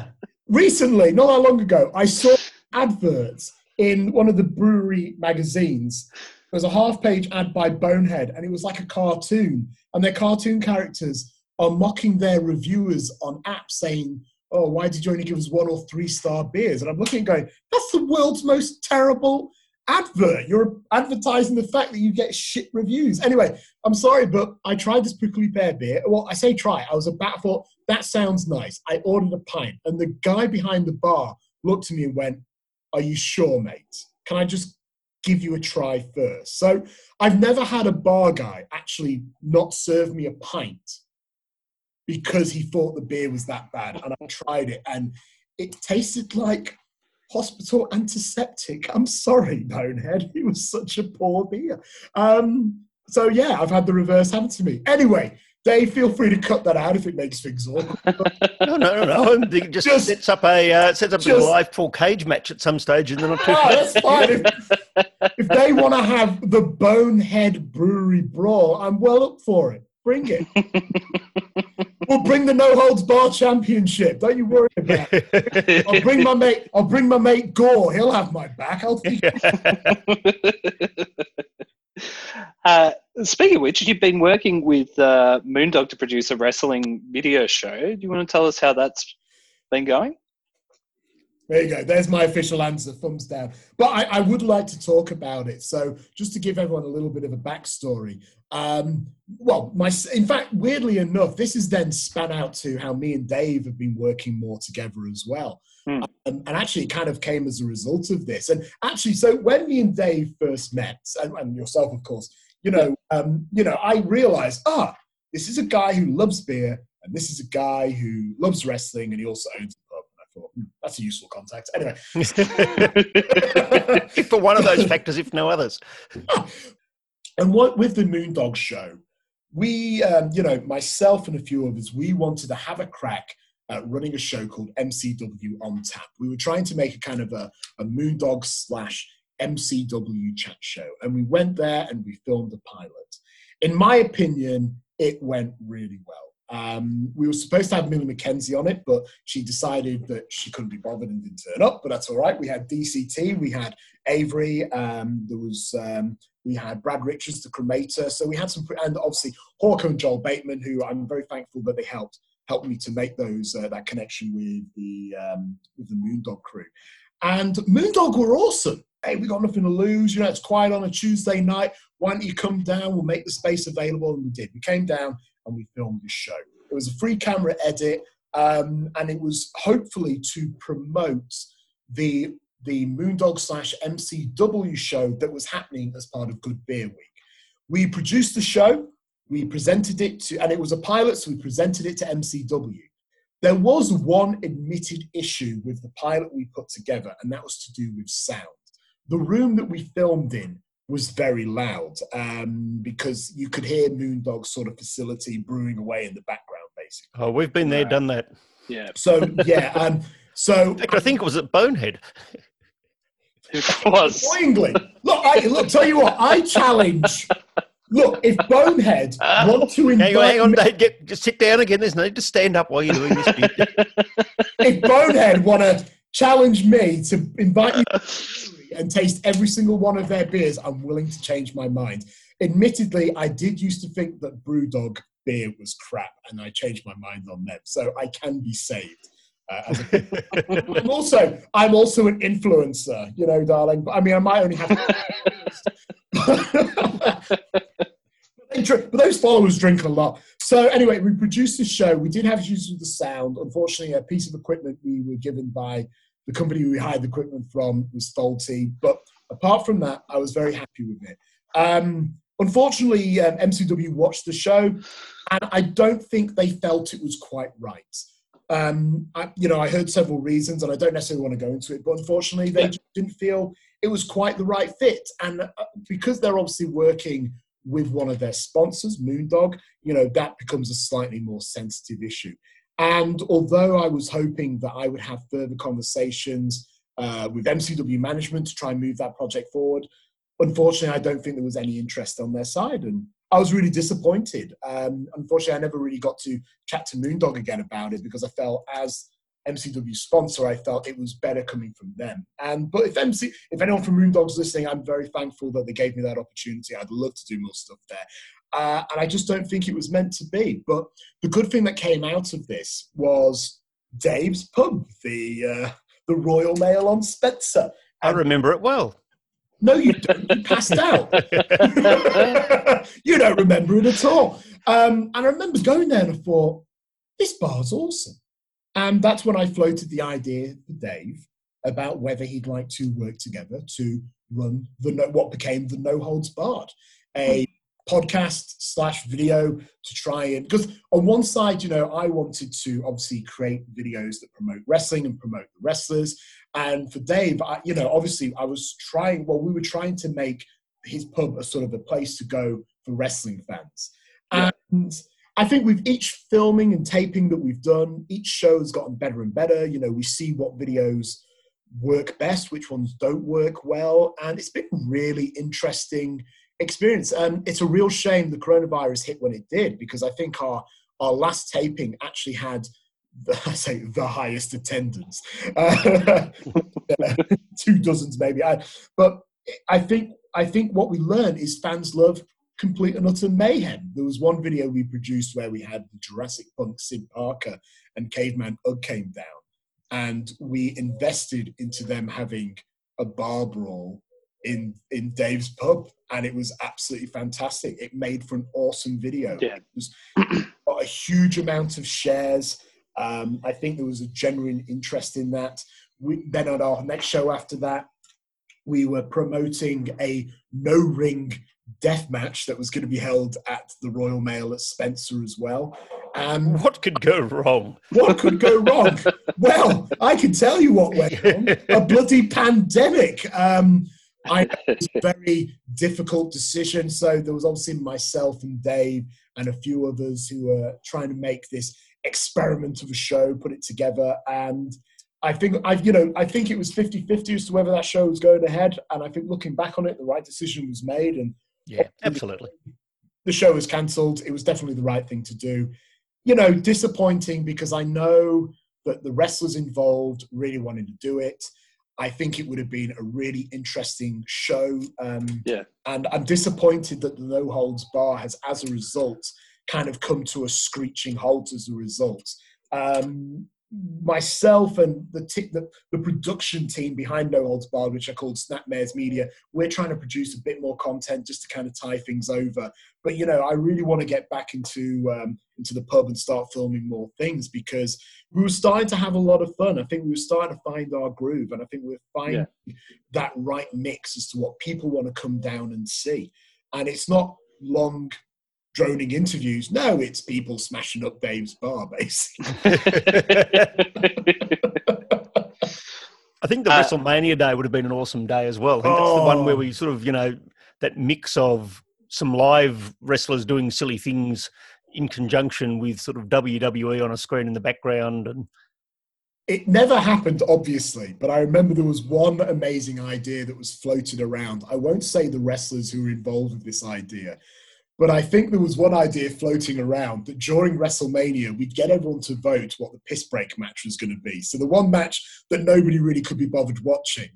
recently, not that long ago, I saw adverts in one of the brewery magazines. There was a half page ad by Bonehead, and it was like a cartoon. And their cartoon characters are mocking their reviewers on apps saying, Oh, why did you only give us one or three star beers? And I'm looking and going, That's the world's most terrible advert. You're advertising the fact that you get shit reviews. Anyway, I'm sorry, but I tried this prickly pear beer. Well, I say try. I was about thought that sounds nice. I ordered a pint, and the guy behind the bar looked at me and went, "Are you sure, mate? Can I just give you a try first? So I've never had a bar guy actually not serve me a pint because he thought the beer was that bad, and I tried it, and it tasted like hospital antiseptic. I'm sorry, Bonehead. It was such a poor beer. Um, so yeah, I've had the reverse happen to me. Anyway, Dave, feel free to cut that out if it makes things awkward. No, no, no, no. It just, Just- sets up a uh, sets up a live full cage match at some stage, and then not too. Ah, that's fine. If, if they want to have the Bonehead Brewery Brawl, I'm well up for it. Bring it. we'll bring the No Holds Bar Championship. Don't you worry about it. I'll bring my mate. I'll bring my mate Gore. He'll have my back. I'll think uh, speaking of which, you've been working with uh, Moon Dog to produce a wrestling video show. Do you want to tell us how that's been going? There you go. There's my official answer. Thumbs down. But I, I would like to talk about it. So just to give everyone a little bit of a backstory. Um, well, my in fact, weirdly enough, this has then span out to how me and Dave have been working more together as well. Hmm. Um, and actually, it kind of came as a result of this. And actually, so when me and Dave first met, and, and yourself, of course, you know, um, you know, I realized, ah, this is a guy who loves beer, and this is a guy who loves wrestling, and he also owns a pub. And I thought, hmm, that's a useful contact. Anyway, for one of those factors, if no others. and what with the Moon Dog show, we, um, you know, myself and a few others, we wanted to have a crack at running a show called MCW on Tap. We were trying to make a kind of a, a Moon Dog slash MCW chat show, and we went there and we filmed a pilot. In my opinion, it went really well. Um, we were supposed to have Millie McKenzie on it, but she decided that she couldn't be bothered and didn't turn up. But that's all right. We had DCT, we had Avery, um, there was um, we had Brad Richards, the cremator. So we had some, and obviously Hawker and Joel Bateman, who I'm very thankful that they helped helped me to make those uh, that connection with the um, with the Moon Dog crew. And Moon Dog were awesome. Hey, we got nothing to lose. You know, it's quiet on a Tuesday night. Why don't you come down? We'll make the space available. And we did. We came down and we filmed the show. It was a free camera edit, um, and it was hopefully to promote the the Moon Dog slash MCW show that was happening as part of Good Beer Week. We produced the show, we presented it to, and it was a pilot, so we presented it to MCW. There was one admitted issue with the pilot we put together, and that was to do with sound. The room that we filmed in was very loud um, because you could hear Moon Dog's sort of facility brewing away in the background, basically. Oh, we've been there, Right. done that. Yeah, So, yeah, um, so In fact, I think it was at Bonehead. it was. Annoyingly. Look, I, look, tell you what, I challenge. Look, if Bonehead want to Hang on, invite hang on, me, Dave. Get, just sit down again. There's no need to stand up while you're doing this. if Bonehead want to challenge me to invite me to a brewery and taste every single one of their beers, I'm willing to change my mind. Admittedly, I did used to think that Brewdog beer was crap, and I changed my mind on them, so I can be saved. Uh, as a, I'm also I'm also an influencer, you know, darling. But I mean, I might only have. But those followers drink a lot. So anyway, we produced this show. We did have issues with the sound. Unfortunately, a piece of equipment we were given by the company we hired the equipment from was faulty. But apart from that, I was very happy with it. Um, unfortunately, um, MCW watched the show, and I don't think they felt it was quite right. Um, I, you know, I heard several reasons, and I don't necessarily want to go into it. But unfortunately, they Yeah. just didn't feel it was quite the right fit. And uh, because they're obviously working with one of their sponsors, Moon Dog, you know, that becomes a slightly more sensitive issue. And although I was hoping that I would have further conversations uh, with MCW management to try and move that project forward, unfortunately, I don't think there was any interest on their side. And I was really disappointed. Um, unfortunately, I never really got to chat to Moon Dog again about it because I felt as MCW sponsor, I felt it was better coming from them. And but if MC, if anyone from Moon Dog's listening, I'm very thankful that they gave me that opportunity. I'd love to do more stuff there. Uh, and I just don't think it was meant to be. But the good thing that came out of this was Dave's pub, the uh, the Royal Mail on Spencer. I remember it well. No, you don't. You passed out. you don't remember it at all. Um, and I remember going there and I thought, this bar's awesome. And that's when I floated the idea for Dave about whether he'd like to work together to run the what became the No Holds Barred, a podcast slash video to try and because on one side, you know, I wanted to obviously create videos that promote wrestling and promote the wrestlers, and for Dave, I, you know, obviously I was trying. Well, we were trying to make his pub a sort of a place to go for wrestling fans, Yeah. and. I think with each filming and taping that we've done, each show has gotten better and better. You know, we see what videos work best, which ones don't work well, and it's been really interesting experience. Um, it's a real shame the coronavirus hit when it did because I think our our last taping actually had the, I say the highest attendance, uh, two dozens maybe. I, but I think I think what we learn is fans love complete and utter mayhem. There was one video we produced where we had the Jurassic Punk Sid Parker and Caveman Ugg came down, and we invested into them having a bar brawl in in Dave's pub, and it was absolutely fantastic. It made for an awesome video. Yeah. It was got a huge amount of shares. Um, I think there was a genuine interest in that. We, then at our next show after that, we were promoting a no ring death match that was going to be held at the Royal Mail at Spencer as well. And What could go wrong? what could go wrong? well, I can tell you what went wrong. A bloody pandemic. Um, I it was a very difficult decision. So there was obviously myself and Dave and a few others who were trying to make this experiment of a show, put it together. And I think I, you know, I think it was 50-50 as to whether that show was going ahead. And I think looking back on it, the right decision was made. And Yeah, absolutely. the show was cancelled. It was definitely the right thing to do. You know, disappointing because I know that the wrestlers involved really wanted to do it. I think it would have been a really interesting show. Um, Yeah. And I'm disappointed that the No Holds Bar has, as a result, kind of come to a screeching halt as a result. Um, myself and the, t- the the production team behind No Holds Barred, which are called Snapmares Media, we're trying to produce a bit more content just to kind of tie things over. But you know, I really want to get back into um, into the pub and start filming more things because we were starting to have a lot of fun. I think we were starting to find our groove, and I think we're finding that right mix as to what people want to come down and see. And it's not long droning interviews. No, it's people smashing up Dave's bar, basically. I think the Uh, WrestleMania day would have been an awesome day as well. I think that's the one where Oh. we sort of, you know, that mix of some live wrestlers doing silly things in conjunction with sort of WWE on a screen in the background. And it never happened, obviously, but I remember there was one amazing idea that was floated around. I won't say the wrestlers who were involved with this idea, but I think there was one idea floating around that during WrestleMania, we'd get everyone to vote what the piss break match was going to be. So the one match that nobody really could be bothered watching.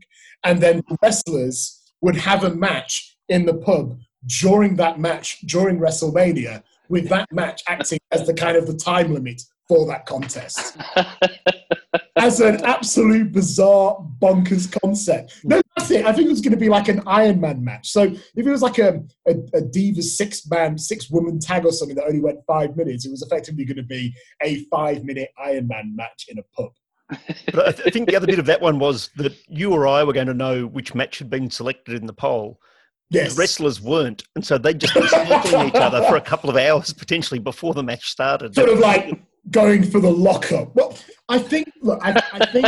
And then the wrestlers would have a match in the pub during that match, during WrestleMania, with that match acting as the kind of the time limit for that contest as an absolute bizarre bonkers concept. No, that's it. I think it was going to be like an Iron Man match. So if it was like a, a, a Divas six man, six woman tag or something that only went five minutes, it was effectively going to be a five minute Iron Man match in a pub. but I, th- I think the other bit of that one was that you or I were going to know which match had been selected in the poll. Yes. The wrestlers weren't, and so they'd just be stalking each other for a couple of hours potentially before the match started. sort of like going for the lockup. Well, I think look, I, I think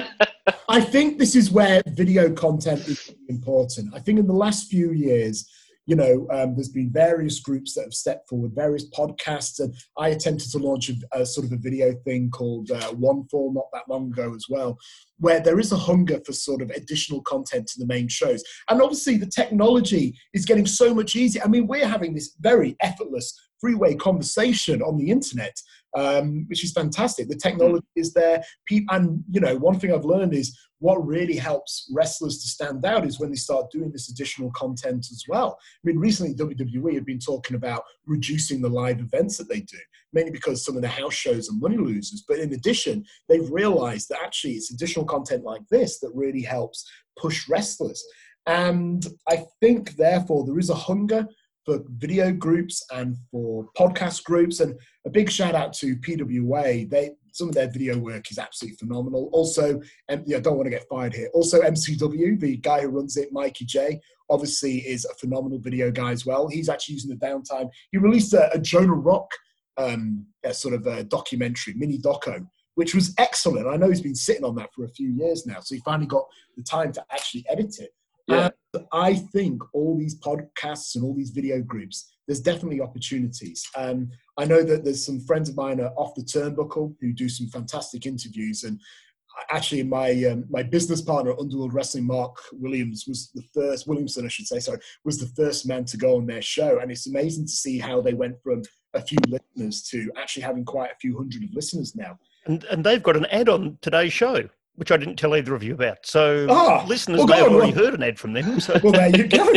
I think this is where video content is important. I think in the last few years, you know, um, there's been various groups that have stepped forward, various podcasts, and I attempted to launch a, a sort of a video thing called uh, One Fall not that long ago as well, where there is a hunger for sort of additional content to the main shows. And obviously, the technology is getting so much easier. I mean, we're having this very effortless freeway conversation on the internet um, which is fantastic. The technology is there. And, you know, one thing I've learned is what really helps wrestlers to stand out is when they start doing this additional content as well. I mean, recently WWE have been talking about reducing the live events that they do, mainly because some of the house shows are money losers. But in addition, they've realized that actually it's additional content like this that really helps push wrestlers. And I think, therefore, there is a hunger for video groups and for podcast groups. And a big shout out to PWA. They some of their video work is absolutely phenomenal. Also, and yeah, I don't want to get fired here. Also, MCW, the guy who runs it, Mikey J, obviously is a phenomenal video guy as well. He's actually using the downtime. He released a, a Jonah Rock um, a sort of a documentary, mini doco, which was excellent. I know he's been sitting on that for a few years now, so he finally got the time to actually edit it. Yeah. And I think all these podcasts and all these video groups, there's definitely opportunities. Um, I know that there's some friends of mine are off the turnbuckle who do some fantastic interviews. And actually, my um, my business partner, Underworld Wrestling, Mark Williams, was the first Williamson, I should say, sorry, was the first man to go on their show. And it's amazing to see how they went from a few listeners to actually having quite a few hundred of listeners now. And, and they've got an ad on today's show, which I didn't tell either of you about. So Ah, listeners well, may have on, already Rob. heard an ad from them. So, Well, there you go.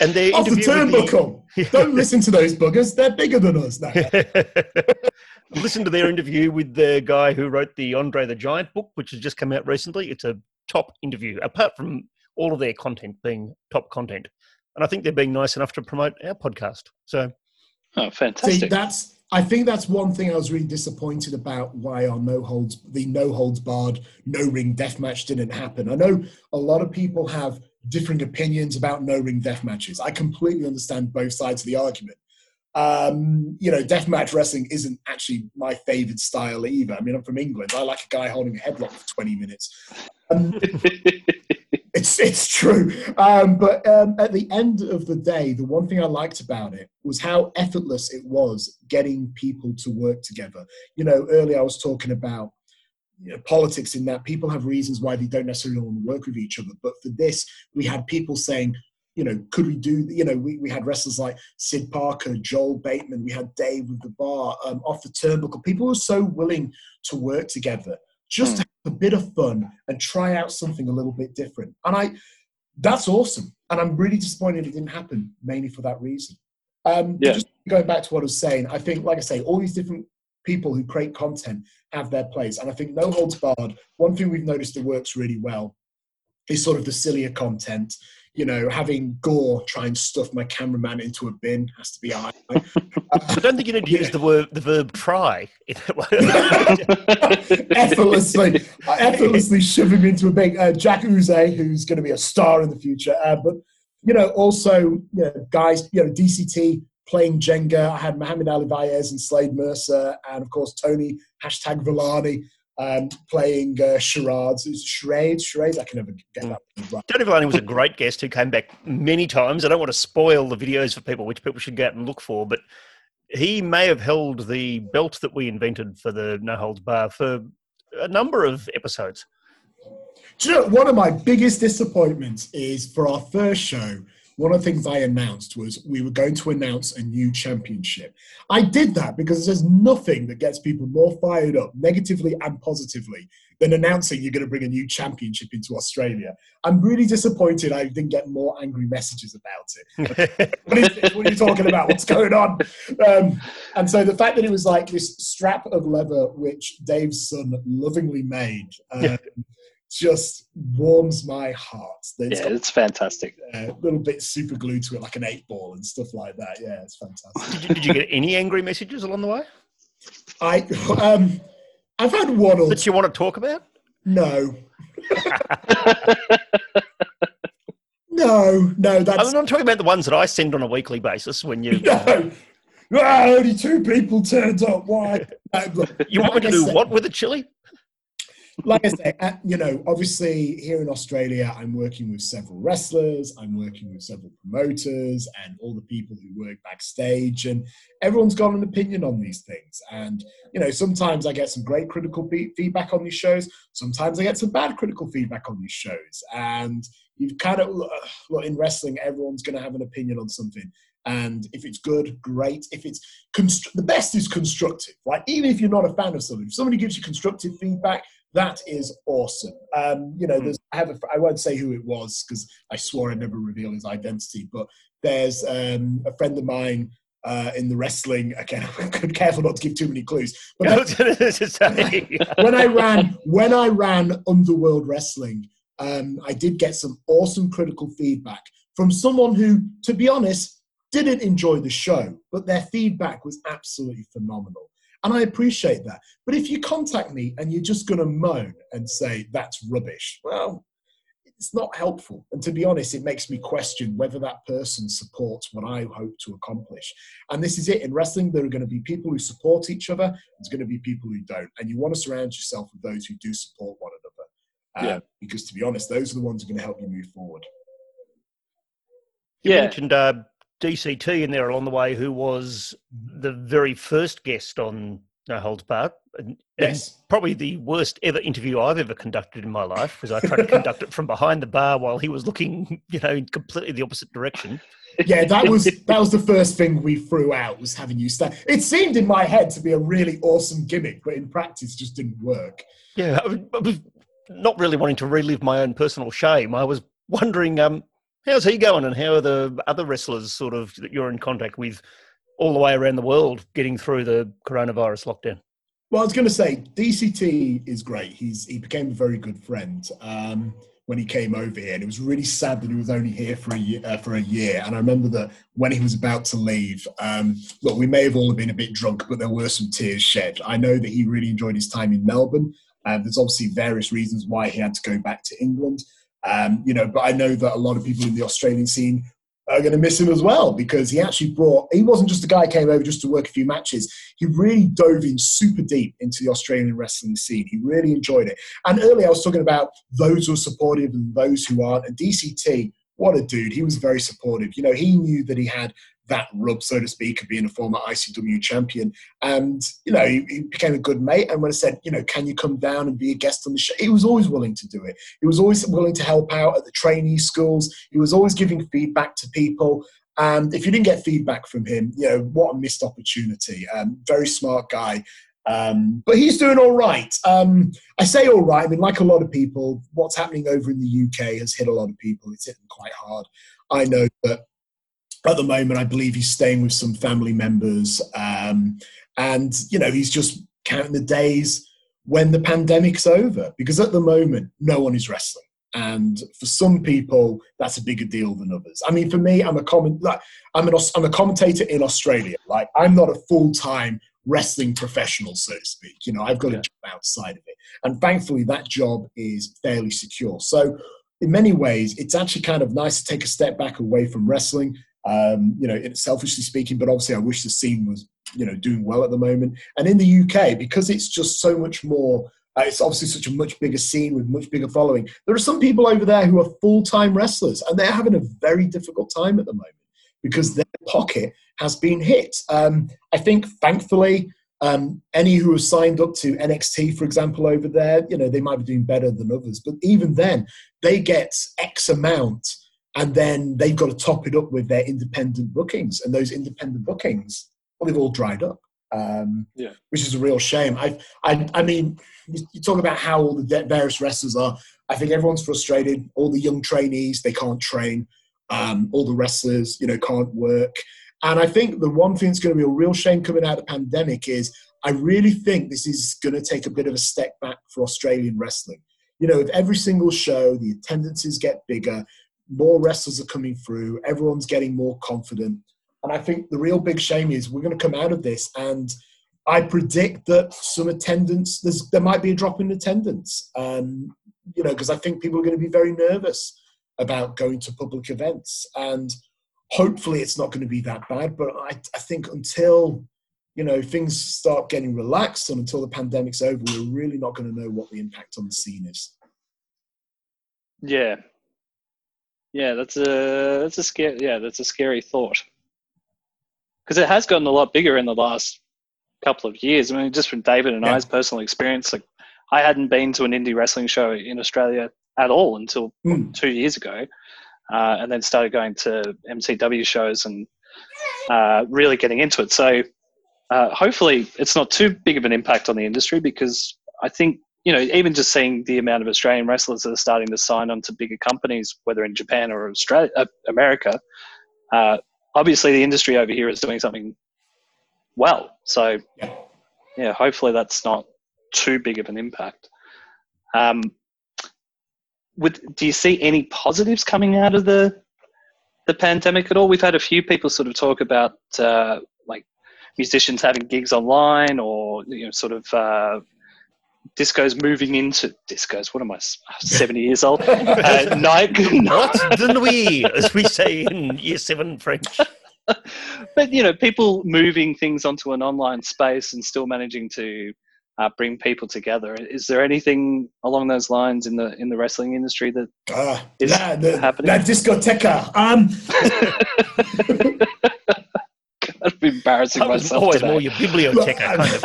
and their Off the interview with turnbuckle. Don't listen to those buggers. They're bigger than us now. Listen to their interview with the guy who wrote the Andre the Giant book, which has just come out recently. It's a top interview, apart from all of their content being top content. And I think they're being nice enough to promote our podcast. So Oh, See, fantastic. that's I think that's one thing I was really disappointed about why our no holds the no holds barred no ring death match didn't happen. I know a lot of people have differing opinions about no ring death matches. I completely understand both sides of the argument. Um, you know, death match wrestling isn't actually my favorite style either. I mean, I'm from England. I like a guy holding a headlock for 20 minutes. Um, it's it's true. Um, but um, at the end of the day, the one thing I liked about it was how effortless it was getting people to work together. You know, earlier I was talking about you know, politics in that people have reasons why they don't necessarily want to work with each other. But for this, we had people saying, you know, could we do, you know, we, we had wrestlers like Sid Parker, Joel Bateman, we had Dave with the bar, um, off the turnbuckle. People were so willing to work together just to have a bit of fun and try out something a little bit different. And I, that's awesome. And I'm really disappointed it didn't happen, mainly for that reason. Um, Yeah. Just going back to what I was saying, I think, like I say, all these different people who create content have their place. And I think No Holds Barred, one thing we've noticed that works really well is sort of the sillier content. You know, having Gore try and stuff my cameraman into a bin has to be a highlight. I don't think you need to use the word the verb try. effortlessly, effortlessly shove him into a big uh, Jack Uze, who's going to be a star in the future. Uh, but you know, also you know, guys, you know, DCT playing Jenga. I had Mohamed Ali Baez and Slade Mercer, and of course Tony hashtag Villani um, playing uh, charades. Charades, charades. I can never get that right. Tony Villani was a great guest who came back many times. I don't want to spoil the videos for people, which people should go out and look for, but he may have held the belt that we invented for the No Holds Bar for a number of episodes. Do you know, one of my biggest disappointments is for our first show, one of the things I announced was we were going to announce a new championship. I did that because there's nothing that gets people more fired up, negatively and positively, than announcing you're going to bring a new championship into Australia. I'm really disappointed I didn't get more angry messages about it. what is? What are you talking about? What's going on? Um, and so the fact that it was like this strap of leather, which Dave's son lovingly made, um, just warms my heart. It's yeah, got it's fantastic. a little bit super glued to it, like an eight ball and stuff like that. Yeah, it's fantastic. Did you, did you get any angry messages along the way I, um, I've had one or that you want to talk about? no. No, no, that's I'm not talking about the ones that I send on a weekly basis when you. no. Ah, only two people turned up. Why? You want me to do what with the chili? Like I say, uh, you know, obviously here in Australia, I'm working with several wrestlers, I'm working with several promoters, and all the people who work backstage, and everyone's got an opinion on these things. And you know, sometimes I get some great critical fe- feedback on these shows. Sometimes I get some bad critical feedback on these shows. And You've kind of look in wrestling, everyone's going to have an opinion on something. And if it's good, great. If it's the best is constructive. Like even if you're not a fan of something, if somebody gives you constructive feedback, that is awesome. Um, you know, there's I have a, I won't say who it was because I swore I'd never reveal his identity, but there's um, a friend of mine uh, in the wrestling. Again, I'm careful not to give too many clues. But I was gonna say. when I ran when I ran Underworld Wrestling, um, I did get some awesome critical feedback from someone who, to be honest, didn't enjoy the show, but their feedback was absolutely phenomenal. And I appreciate that. But if you contact me and you're just going to moan and say that's rubbish, well, it's not helpful. And to be honest, it makes me question whether that person supports what I hope to accomplish. And this is it. In wrestling, there are going to be people who support each other, there's going to be people who don't. And you want to surround yourself with those who do support one another. Uh, yeah. Because to be honest, those are the ones who are going to help you move forward. You yeah. mentioned uh, DCT in there along the way, who was the very first guest on No Holds Barred. And, yes. and probably the worst ever interview I've ever conducted in my life because I tried to conduct it from behind the bar while he was looking, you know, in completely the opposite direction. Yeah, that was that was the first thing we threw out was having you stand. It seemed in my head to be a really awesome gimmick, but in practice just didn't work. Yeah, I was, not really wanting to relive my own personal shame. I was wondering, um, How's he going, and how are the other wrestlers sort of that you're in contact with all the way around the world getting through the coronavirus lockdown? Well, I was going to say DCT is great. He's he became a very good friend um, when he came over here, and it was really sad that he was only here for a year. Uh, for a year, and I remember that when he was about to leave, um, look, we may have all been a bit drunk, but there were some tears shed. I know that he really enjoyed his time in Melbourne. Uh, there's obviously various reasons why he had to go back to England. Um, you know, but I know that a lot of people in the Australian scene are going to miss him as well because he actually brought. He wasn't just a guy who came over just to work a few matches. He really dove in super deep into the Australian wrestling scene. He really enjoyed it. And earlier I was talking about those who are supportive and those who aren't. And DCT, what a dude! He was very supportive. You know, he knew that he had that rub, so to speak, of being a former ICW champion. And, you know, he, he, became a good mate. And when I said, you know, can you come down and be a guest on the show? He was always willing to do it. He was always willing to help out at the trainee schools. He was always giving feedback to people. And if you didn't get feedback from him, you know, what a missed opportunity. Um, very smart guy. Um, but he's doing all right. Um, I say all right. I mean, like a lot of people, what's happening over in the UK has hit a lot of people. It's hit them quite hard. I know that at the moment, I believe he's staying with some family members. Um, and, you know, he's just counting the days when the pandemic's over because at the moment, no one is wrestling. And for some people, that's a bigger deal than others. I mean, for me, I'm a comment, like, I'm, an, I'm a commentator in Australia. Like, I'm not a full time wrestling professional, so to speak. You know, I've got yeah. a job outside of it. And thankfully, that job is fairly secure. So, in many ways, it's actually kind of nice to take a step back away from wrestling um, you know, selfishly speaking, but obviously I wish the scene was, you know, doing well at the moment. And in the UK, because it's just so much more, uh, it's obviously such a much bigger scene with much bigger following. There are some people over there who are full time wrestlers, and they're having a very difficult time at the moment because their pocket has been hit. Um, I think, thankfully, um, any who have signed up to NXT, for example, over there, you know, they might be doing better than others. But even then, they get X amount and then they've got to top it up with their independent bookings, and those independent bookings, well, they've all dried up. Um, yeah. which is a real shame. I, I, I mean, you talk about how all the various wrestlers are. I think everyone's frustrated. All the young trainees, they can't train. Um, all the wrestlers, you know, can't work. And I think the one thing that's going to be a real shame coming out of the pandemic is I really think this is going to take a bit of a step back for Australian wrestling. You know, if every single show the attendances get bigger, more wrestlers are coming through, everyone's getting more confident. And I think the real big shame is we're going to come out of this and I predict that some attendance, there might be a drop in attendance, um, you know, because I think people are going to be very nervous about going to public events. And hopefully it's not going to be that bad. But I, I think until, you know, things start getting relaxed and until the pandemic's over, we're really not going to know what the impact on the scene is. Yeah, yeah, that's a that's a scary yeah that's a scary thought because it has gotten a lot bigger in the last couple of years. I mean, just from Davydd and yeah. I's personal experience, like I hadn't been to an indie wrestling show in Australia at all until Mm. two years ago, uh, and then started going to MCW shows and uh, really getting into it. So uh, hopefully, it's not too big of an impact on the industry because I think you know even just seeing the amount of Australian wrestlers that are starting to sign on to bigger companies, whether in Japan or Australia, uh, America. Uh, obviously, the industry over here is doing something well. So Yeah. yeah, hopefully that's not too big of an impact. Um, with, do you see any positives coming out of the the pandemic at all? We've had a few people sort of talk about uh, like musicians having gigs online, or you know, sort of uh, discos moving into discos. What am I? Seventy years old. Uh, night, What de nuit, as we say in year seven French. but you know, people moving things onto an online space and still managing to uh, bring people together. Is there anything along those lines in the in the wrestling industry that Ah, Is la, the, happening? la discoteca. Um, I'd be embarrassing That myself always today. more your biblioteca kind of.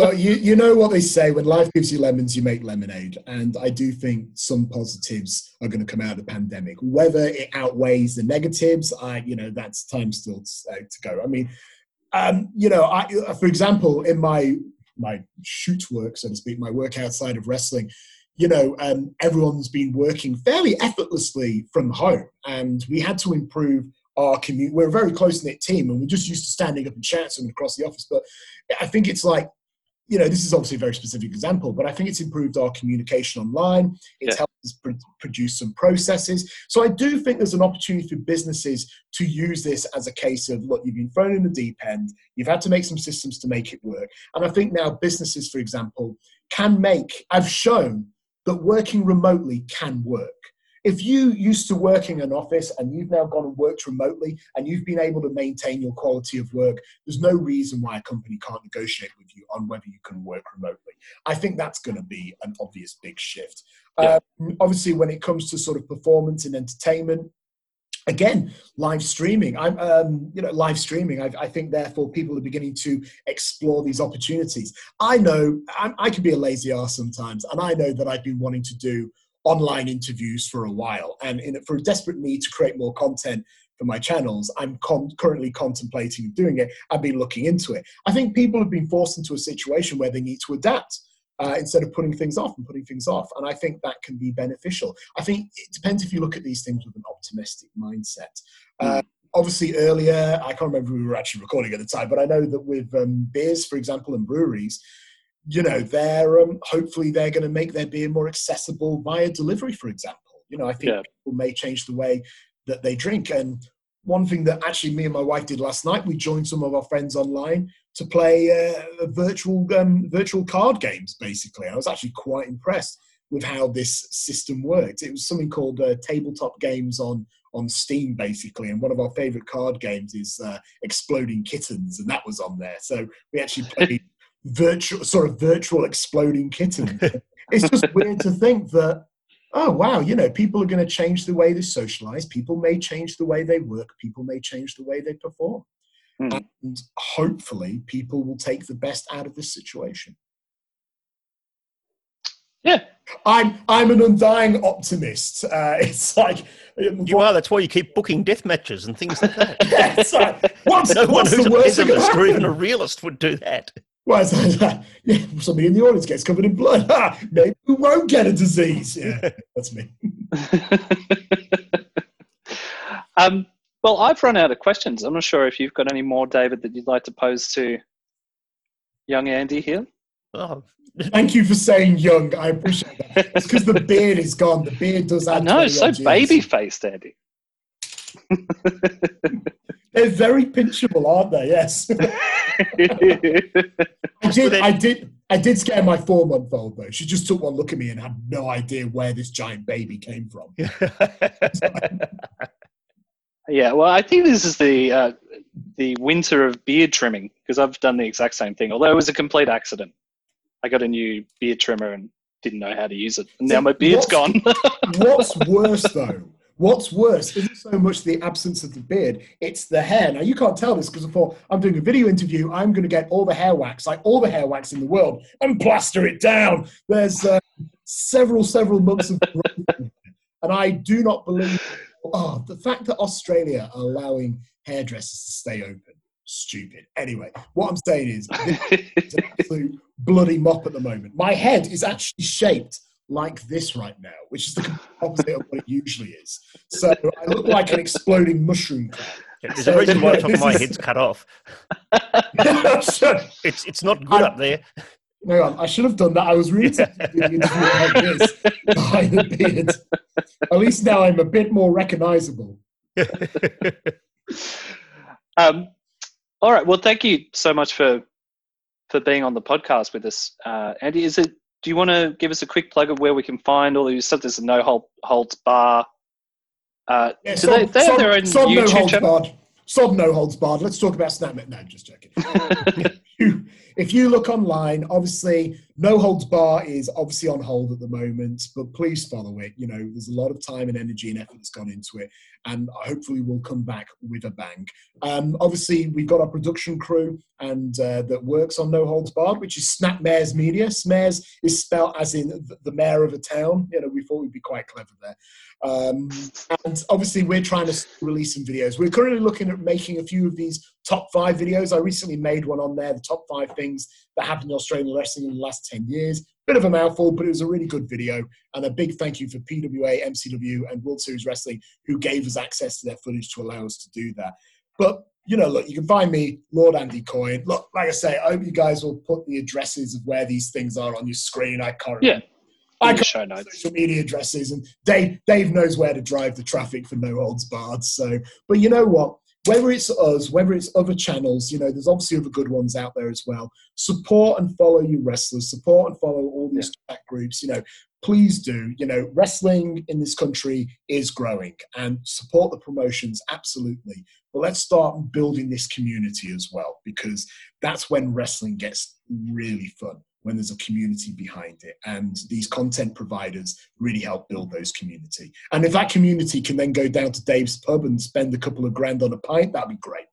Look, you, you know what they say when life gives you lemons, you make lemonade. And I do think some positives are going to come out of the pandemic. Whether it outweighs the negatives, I, you know, that's time still to, uh, to go. I mean, um, you know, I, uh, for example, in my my shoot work, so to speak, my work outside of wrestling, you know, um, everyone's been working fairly effortlessly from home, and we had to improve our commute. We're a very close knit team, and we're just used to standing up and chatting across the office. But I think it's like you know, this is obviously a very specific example, but I think it's improved our communication online. It's Yeah. helped us pr- produce some processes. So I do think there's an opportunity for businesses to use this as a case of look, you've been thrown in the deep end, you've had to make some systems to make it work. And I think now businesses, for example, can make, I've shown that working remotely can work. If you used to work in an office and you've now gone and worked remotely and you've been able to maintain your quality of work, there's no reason why a company can't negotiate with you on whether you can work remotely. I think that's going to be an obvious big shift. Yeah. Um, obviously, when it comes to sort of performance and entertainment, again, live streaming. I'm, um, you know, live streaming. I, I think therefore people are beginning to explore these opportunities. I know I'm, I can be a lazy ass sometimes, and I know that I've been wanting to do online interviews for a while, and in, for a desperate need to create more content for my channels, I'm con- currently contemplating doing it. I've been looking into it. I think people have been forced into a situation where they need to adapt. Uh, instead of putting things off and putting things off. And I think that can be beneficial. I think it depends if you look at these things with an optimistic mindset. Uh, obviously, earlier, I can't remember if we were actually recording at the time, but I know that with um, beers, for example, and breweries, you know, they're um, hopefully they're going to make their beer more accessible via delivery, for example. You know, I think Yeah. people may change the way that they drink. And one thing that actually me and my wife did last night, we joined some of our friends online to play uh, virtual um, virtual card games. Basically, I was actually quite impressed with how this system worked. It was something called uh, tabletop games on on Steam, basically, and one of our favorite card games is uh, Exploding Kittens, and that was on there. So we actually played virtual, sort of virtual exploding kitten. it's just weird to think that. Oh wow! You know, people are going to change the way they socialize. People may change the way they work. People may change the way they perform Hmm. and hopefully people will take the best out of this situation. Yeah, I'm I'm an undying optimist. Uh, it's like You are. That's why you keep booking death matches and things like that. Yeah, it's like, what's, No one what's who's the a worst pessimist or even a realist would do that. Well, it's like, yeah, somebody in the audience gets covered in blood. Maybe we won't get a disease. Yeah, that's me. um, well, I've run out of questions. I'm not sure if you've got any more, Davydd, that you'd like to pose to young Andy here. Oh, Thank you for saying young. I appreciate that. It's because the beard is gone. The beard does I add know, 20 so baby faced, Andy. They're very pinchable, aren't they? Yes. I did. I did. I did scare my four-month-old though. She just took one look at me and had no idea where this giant baby came from. yeah, well, I think this is the uh, the winter of beard trimming because I've done the exact same thing. Although it was a complete accident. I got a new beard trimmer and didn't know how to use it. And now my beard's what's- gone. What's worse though? What's worse isn't so much the absence of the beard; it's the hair. Now you can't tell this because before I'm doing a video interview, I'm going to get all the hair wax, like all the hair wax in the world, and plaster it down. There's uh, several, several months of and I do not believe, oh, the fact that Australia are allowing hairdressers to stay open, stupid. Anyway, what I'm saying is, it's an absolute bloody mop at the moment. My head is actually shaped like this right now, which is the opposite of what it usually is. So I look like an exploding mushroom cloud. There's a reason why the top of my head's cut off. Shut- It's it's not good I- up there. Hang on, I should have done that. I was really tempted to the interview like this behind the beard. At least now I'm a bit more recognizable. Um, all right. Well, thank you so much for for being on the podcast with us, uh, Andy. Is it? Do you want to give us a quick plug of where we can find all these stuff? There's a No Hold, Holds Bar. Uh, Yeah, do they, they have their own sod no YouTube holds channel? barred. Sod no holds barred. Let's talk about Snapmate. No, just joking. if you look online, obviously, No Holds Bar is obviously on hold at the moment, but please follow it. You know, there's a lot of time and energy and effort that's gone into it, and hopefully we'll come back with a bang. Um, obviously, we've got our production crew and uh, that works on No Holds Barred, which is Snap Mayors Media. Smares is spelled as in the mayor of a town. You know, we thought we'd be quite clever there. Um, and obviously, we're trying to release some videos. We're currently looking at making a few of these top five videos. I recently made one on there, the top five things that happened in Australian wrestling in the last 10 years. Bit of a mouthful, but it was a really good video. And a big thank you for PWA, MCW, and World Series Wrestling, who gave us access to their footage to allow us to do that. But you know, look, you can find me, Lord Andy Coyne. Look, like I say, I hope you guys will put the addresses of where these things are on your screen. I can't. Yeah. I can't show notes. social media addresses, and Dave Dave knows where to drive the traffic for no holds barred. So, but you know what? Whether it's us, whether it's other channels, you know, there's obviously other good ones out there as well. Support and follow your wrestlers. Support and follow all these chat groups. You know, please do. You know, wrestling in this country is growing, and support the promotions absolutely. But let's start building this community as well, because that's when wrestling gets really fun when there's a community behind it and these content providers really help build those community and if that community can then go down to dave's pub and spend a couple of grand on a pint that'd be great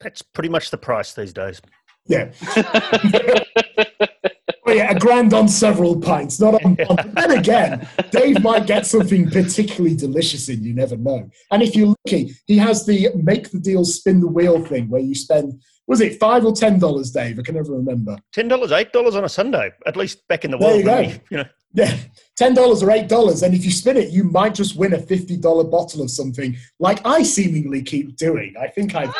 That's pretty much the price these days. yeah Oh yeah, a grand on several pints, not on one. But then again, Dave might get something particularly delicious in. You never know. And if you're lucky, he has the make the deal, spin the wheel thing, where you spend was it five or ten dollars, Dave? I can never remember. Ten dollars, eight dollars on a Sunday. At least back in the There world, you go. you know. Yeah, ten dollars or eight dollars, and if you spin it, you might just win a fifty dollar bottle of something, like I seemingly keep doing. I think I'm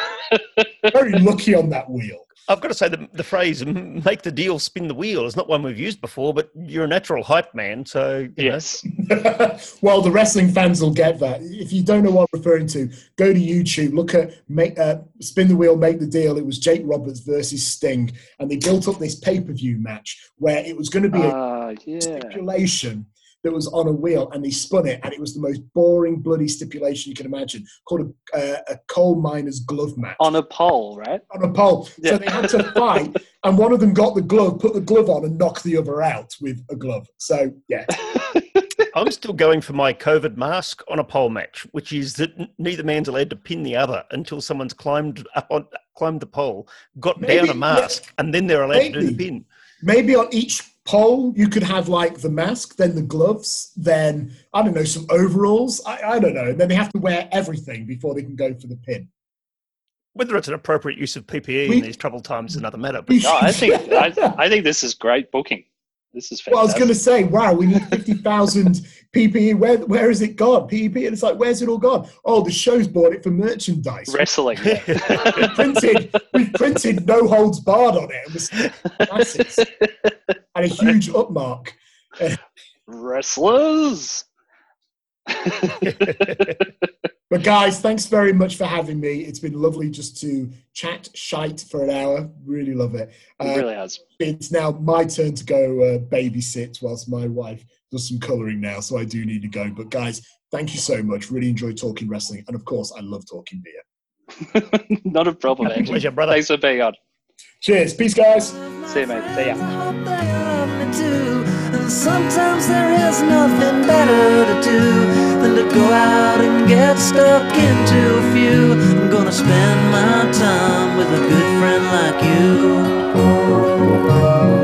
very lucky on that wheel. I've got to say the, the phrase "make the deal, spin the wheel" is not one we've used before, but you're a natural hype man, so yes. well, the wrestling fans will get that. If you don't know what I'm referring to, go to YouTube, look at make, uh, Spin the Wheel, Make the Deal. It was Jake Roberts versus Sting, and they built up this pay per view match where it was going to be a Ah, yeah. stipulation that was on a wheel, and they spun it, and it was the most boring, bloody stipulation you can imagine, called a, uh, a coal miner's glove match On a pole, right? on a pole. Yeah. So they had to fight, and one of them got the glove, put the glove on, and knocked the other out with a glove. So yeah. I'm still going for my COVID mask on a pole match, which is that neither man's allowed to pin the other until someone's climbed up on climbed the pole, got Maybe, down a mask, and then they're allowed to do the pin. maybe on each pole you could have like the mask, then the gloves, then I don't know some overalls. I, I don't know, and then they have to wear everything before they can go for the pin. Whether it's an appropriate use of PPE We- in these troubled times is another matter. But No, I think I, I think this is great booking. This is Well, I was going to say, wow, we need 50,000 PPE. Where, where is it gone? PPE. And it's like, where's it all gone? Oh, the show's bought it for merchandise. Wrestling. we printed, we printed no holds barred on it. It was and a huge upmark. Wrestlers. But guys, thanks very much for having me. It's been lovely just to chat shite for an hour. Really love it. it Uh, really has. it's now my turn to go uh, babysit whilst my wife does some colouring now, so I do need to go. But guys, thank you so much. Really enjoyed talking wrestling, and of course, I love talking beer. Not a problem, Andy. Pleasure, brother. Thanks for being on. Cheers, peace, guys. See you, mate. See ya. Sometimes there is nothing better to do Than to go out and get stuck into a few. I'm gonna spend my time with a good friend like you.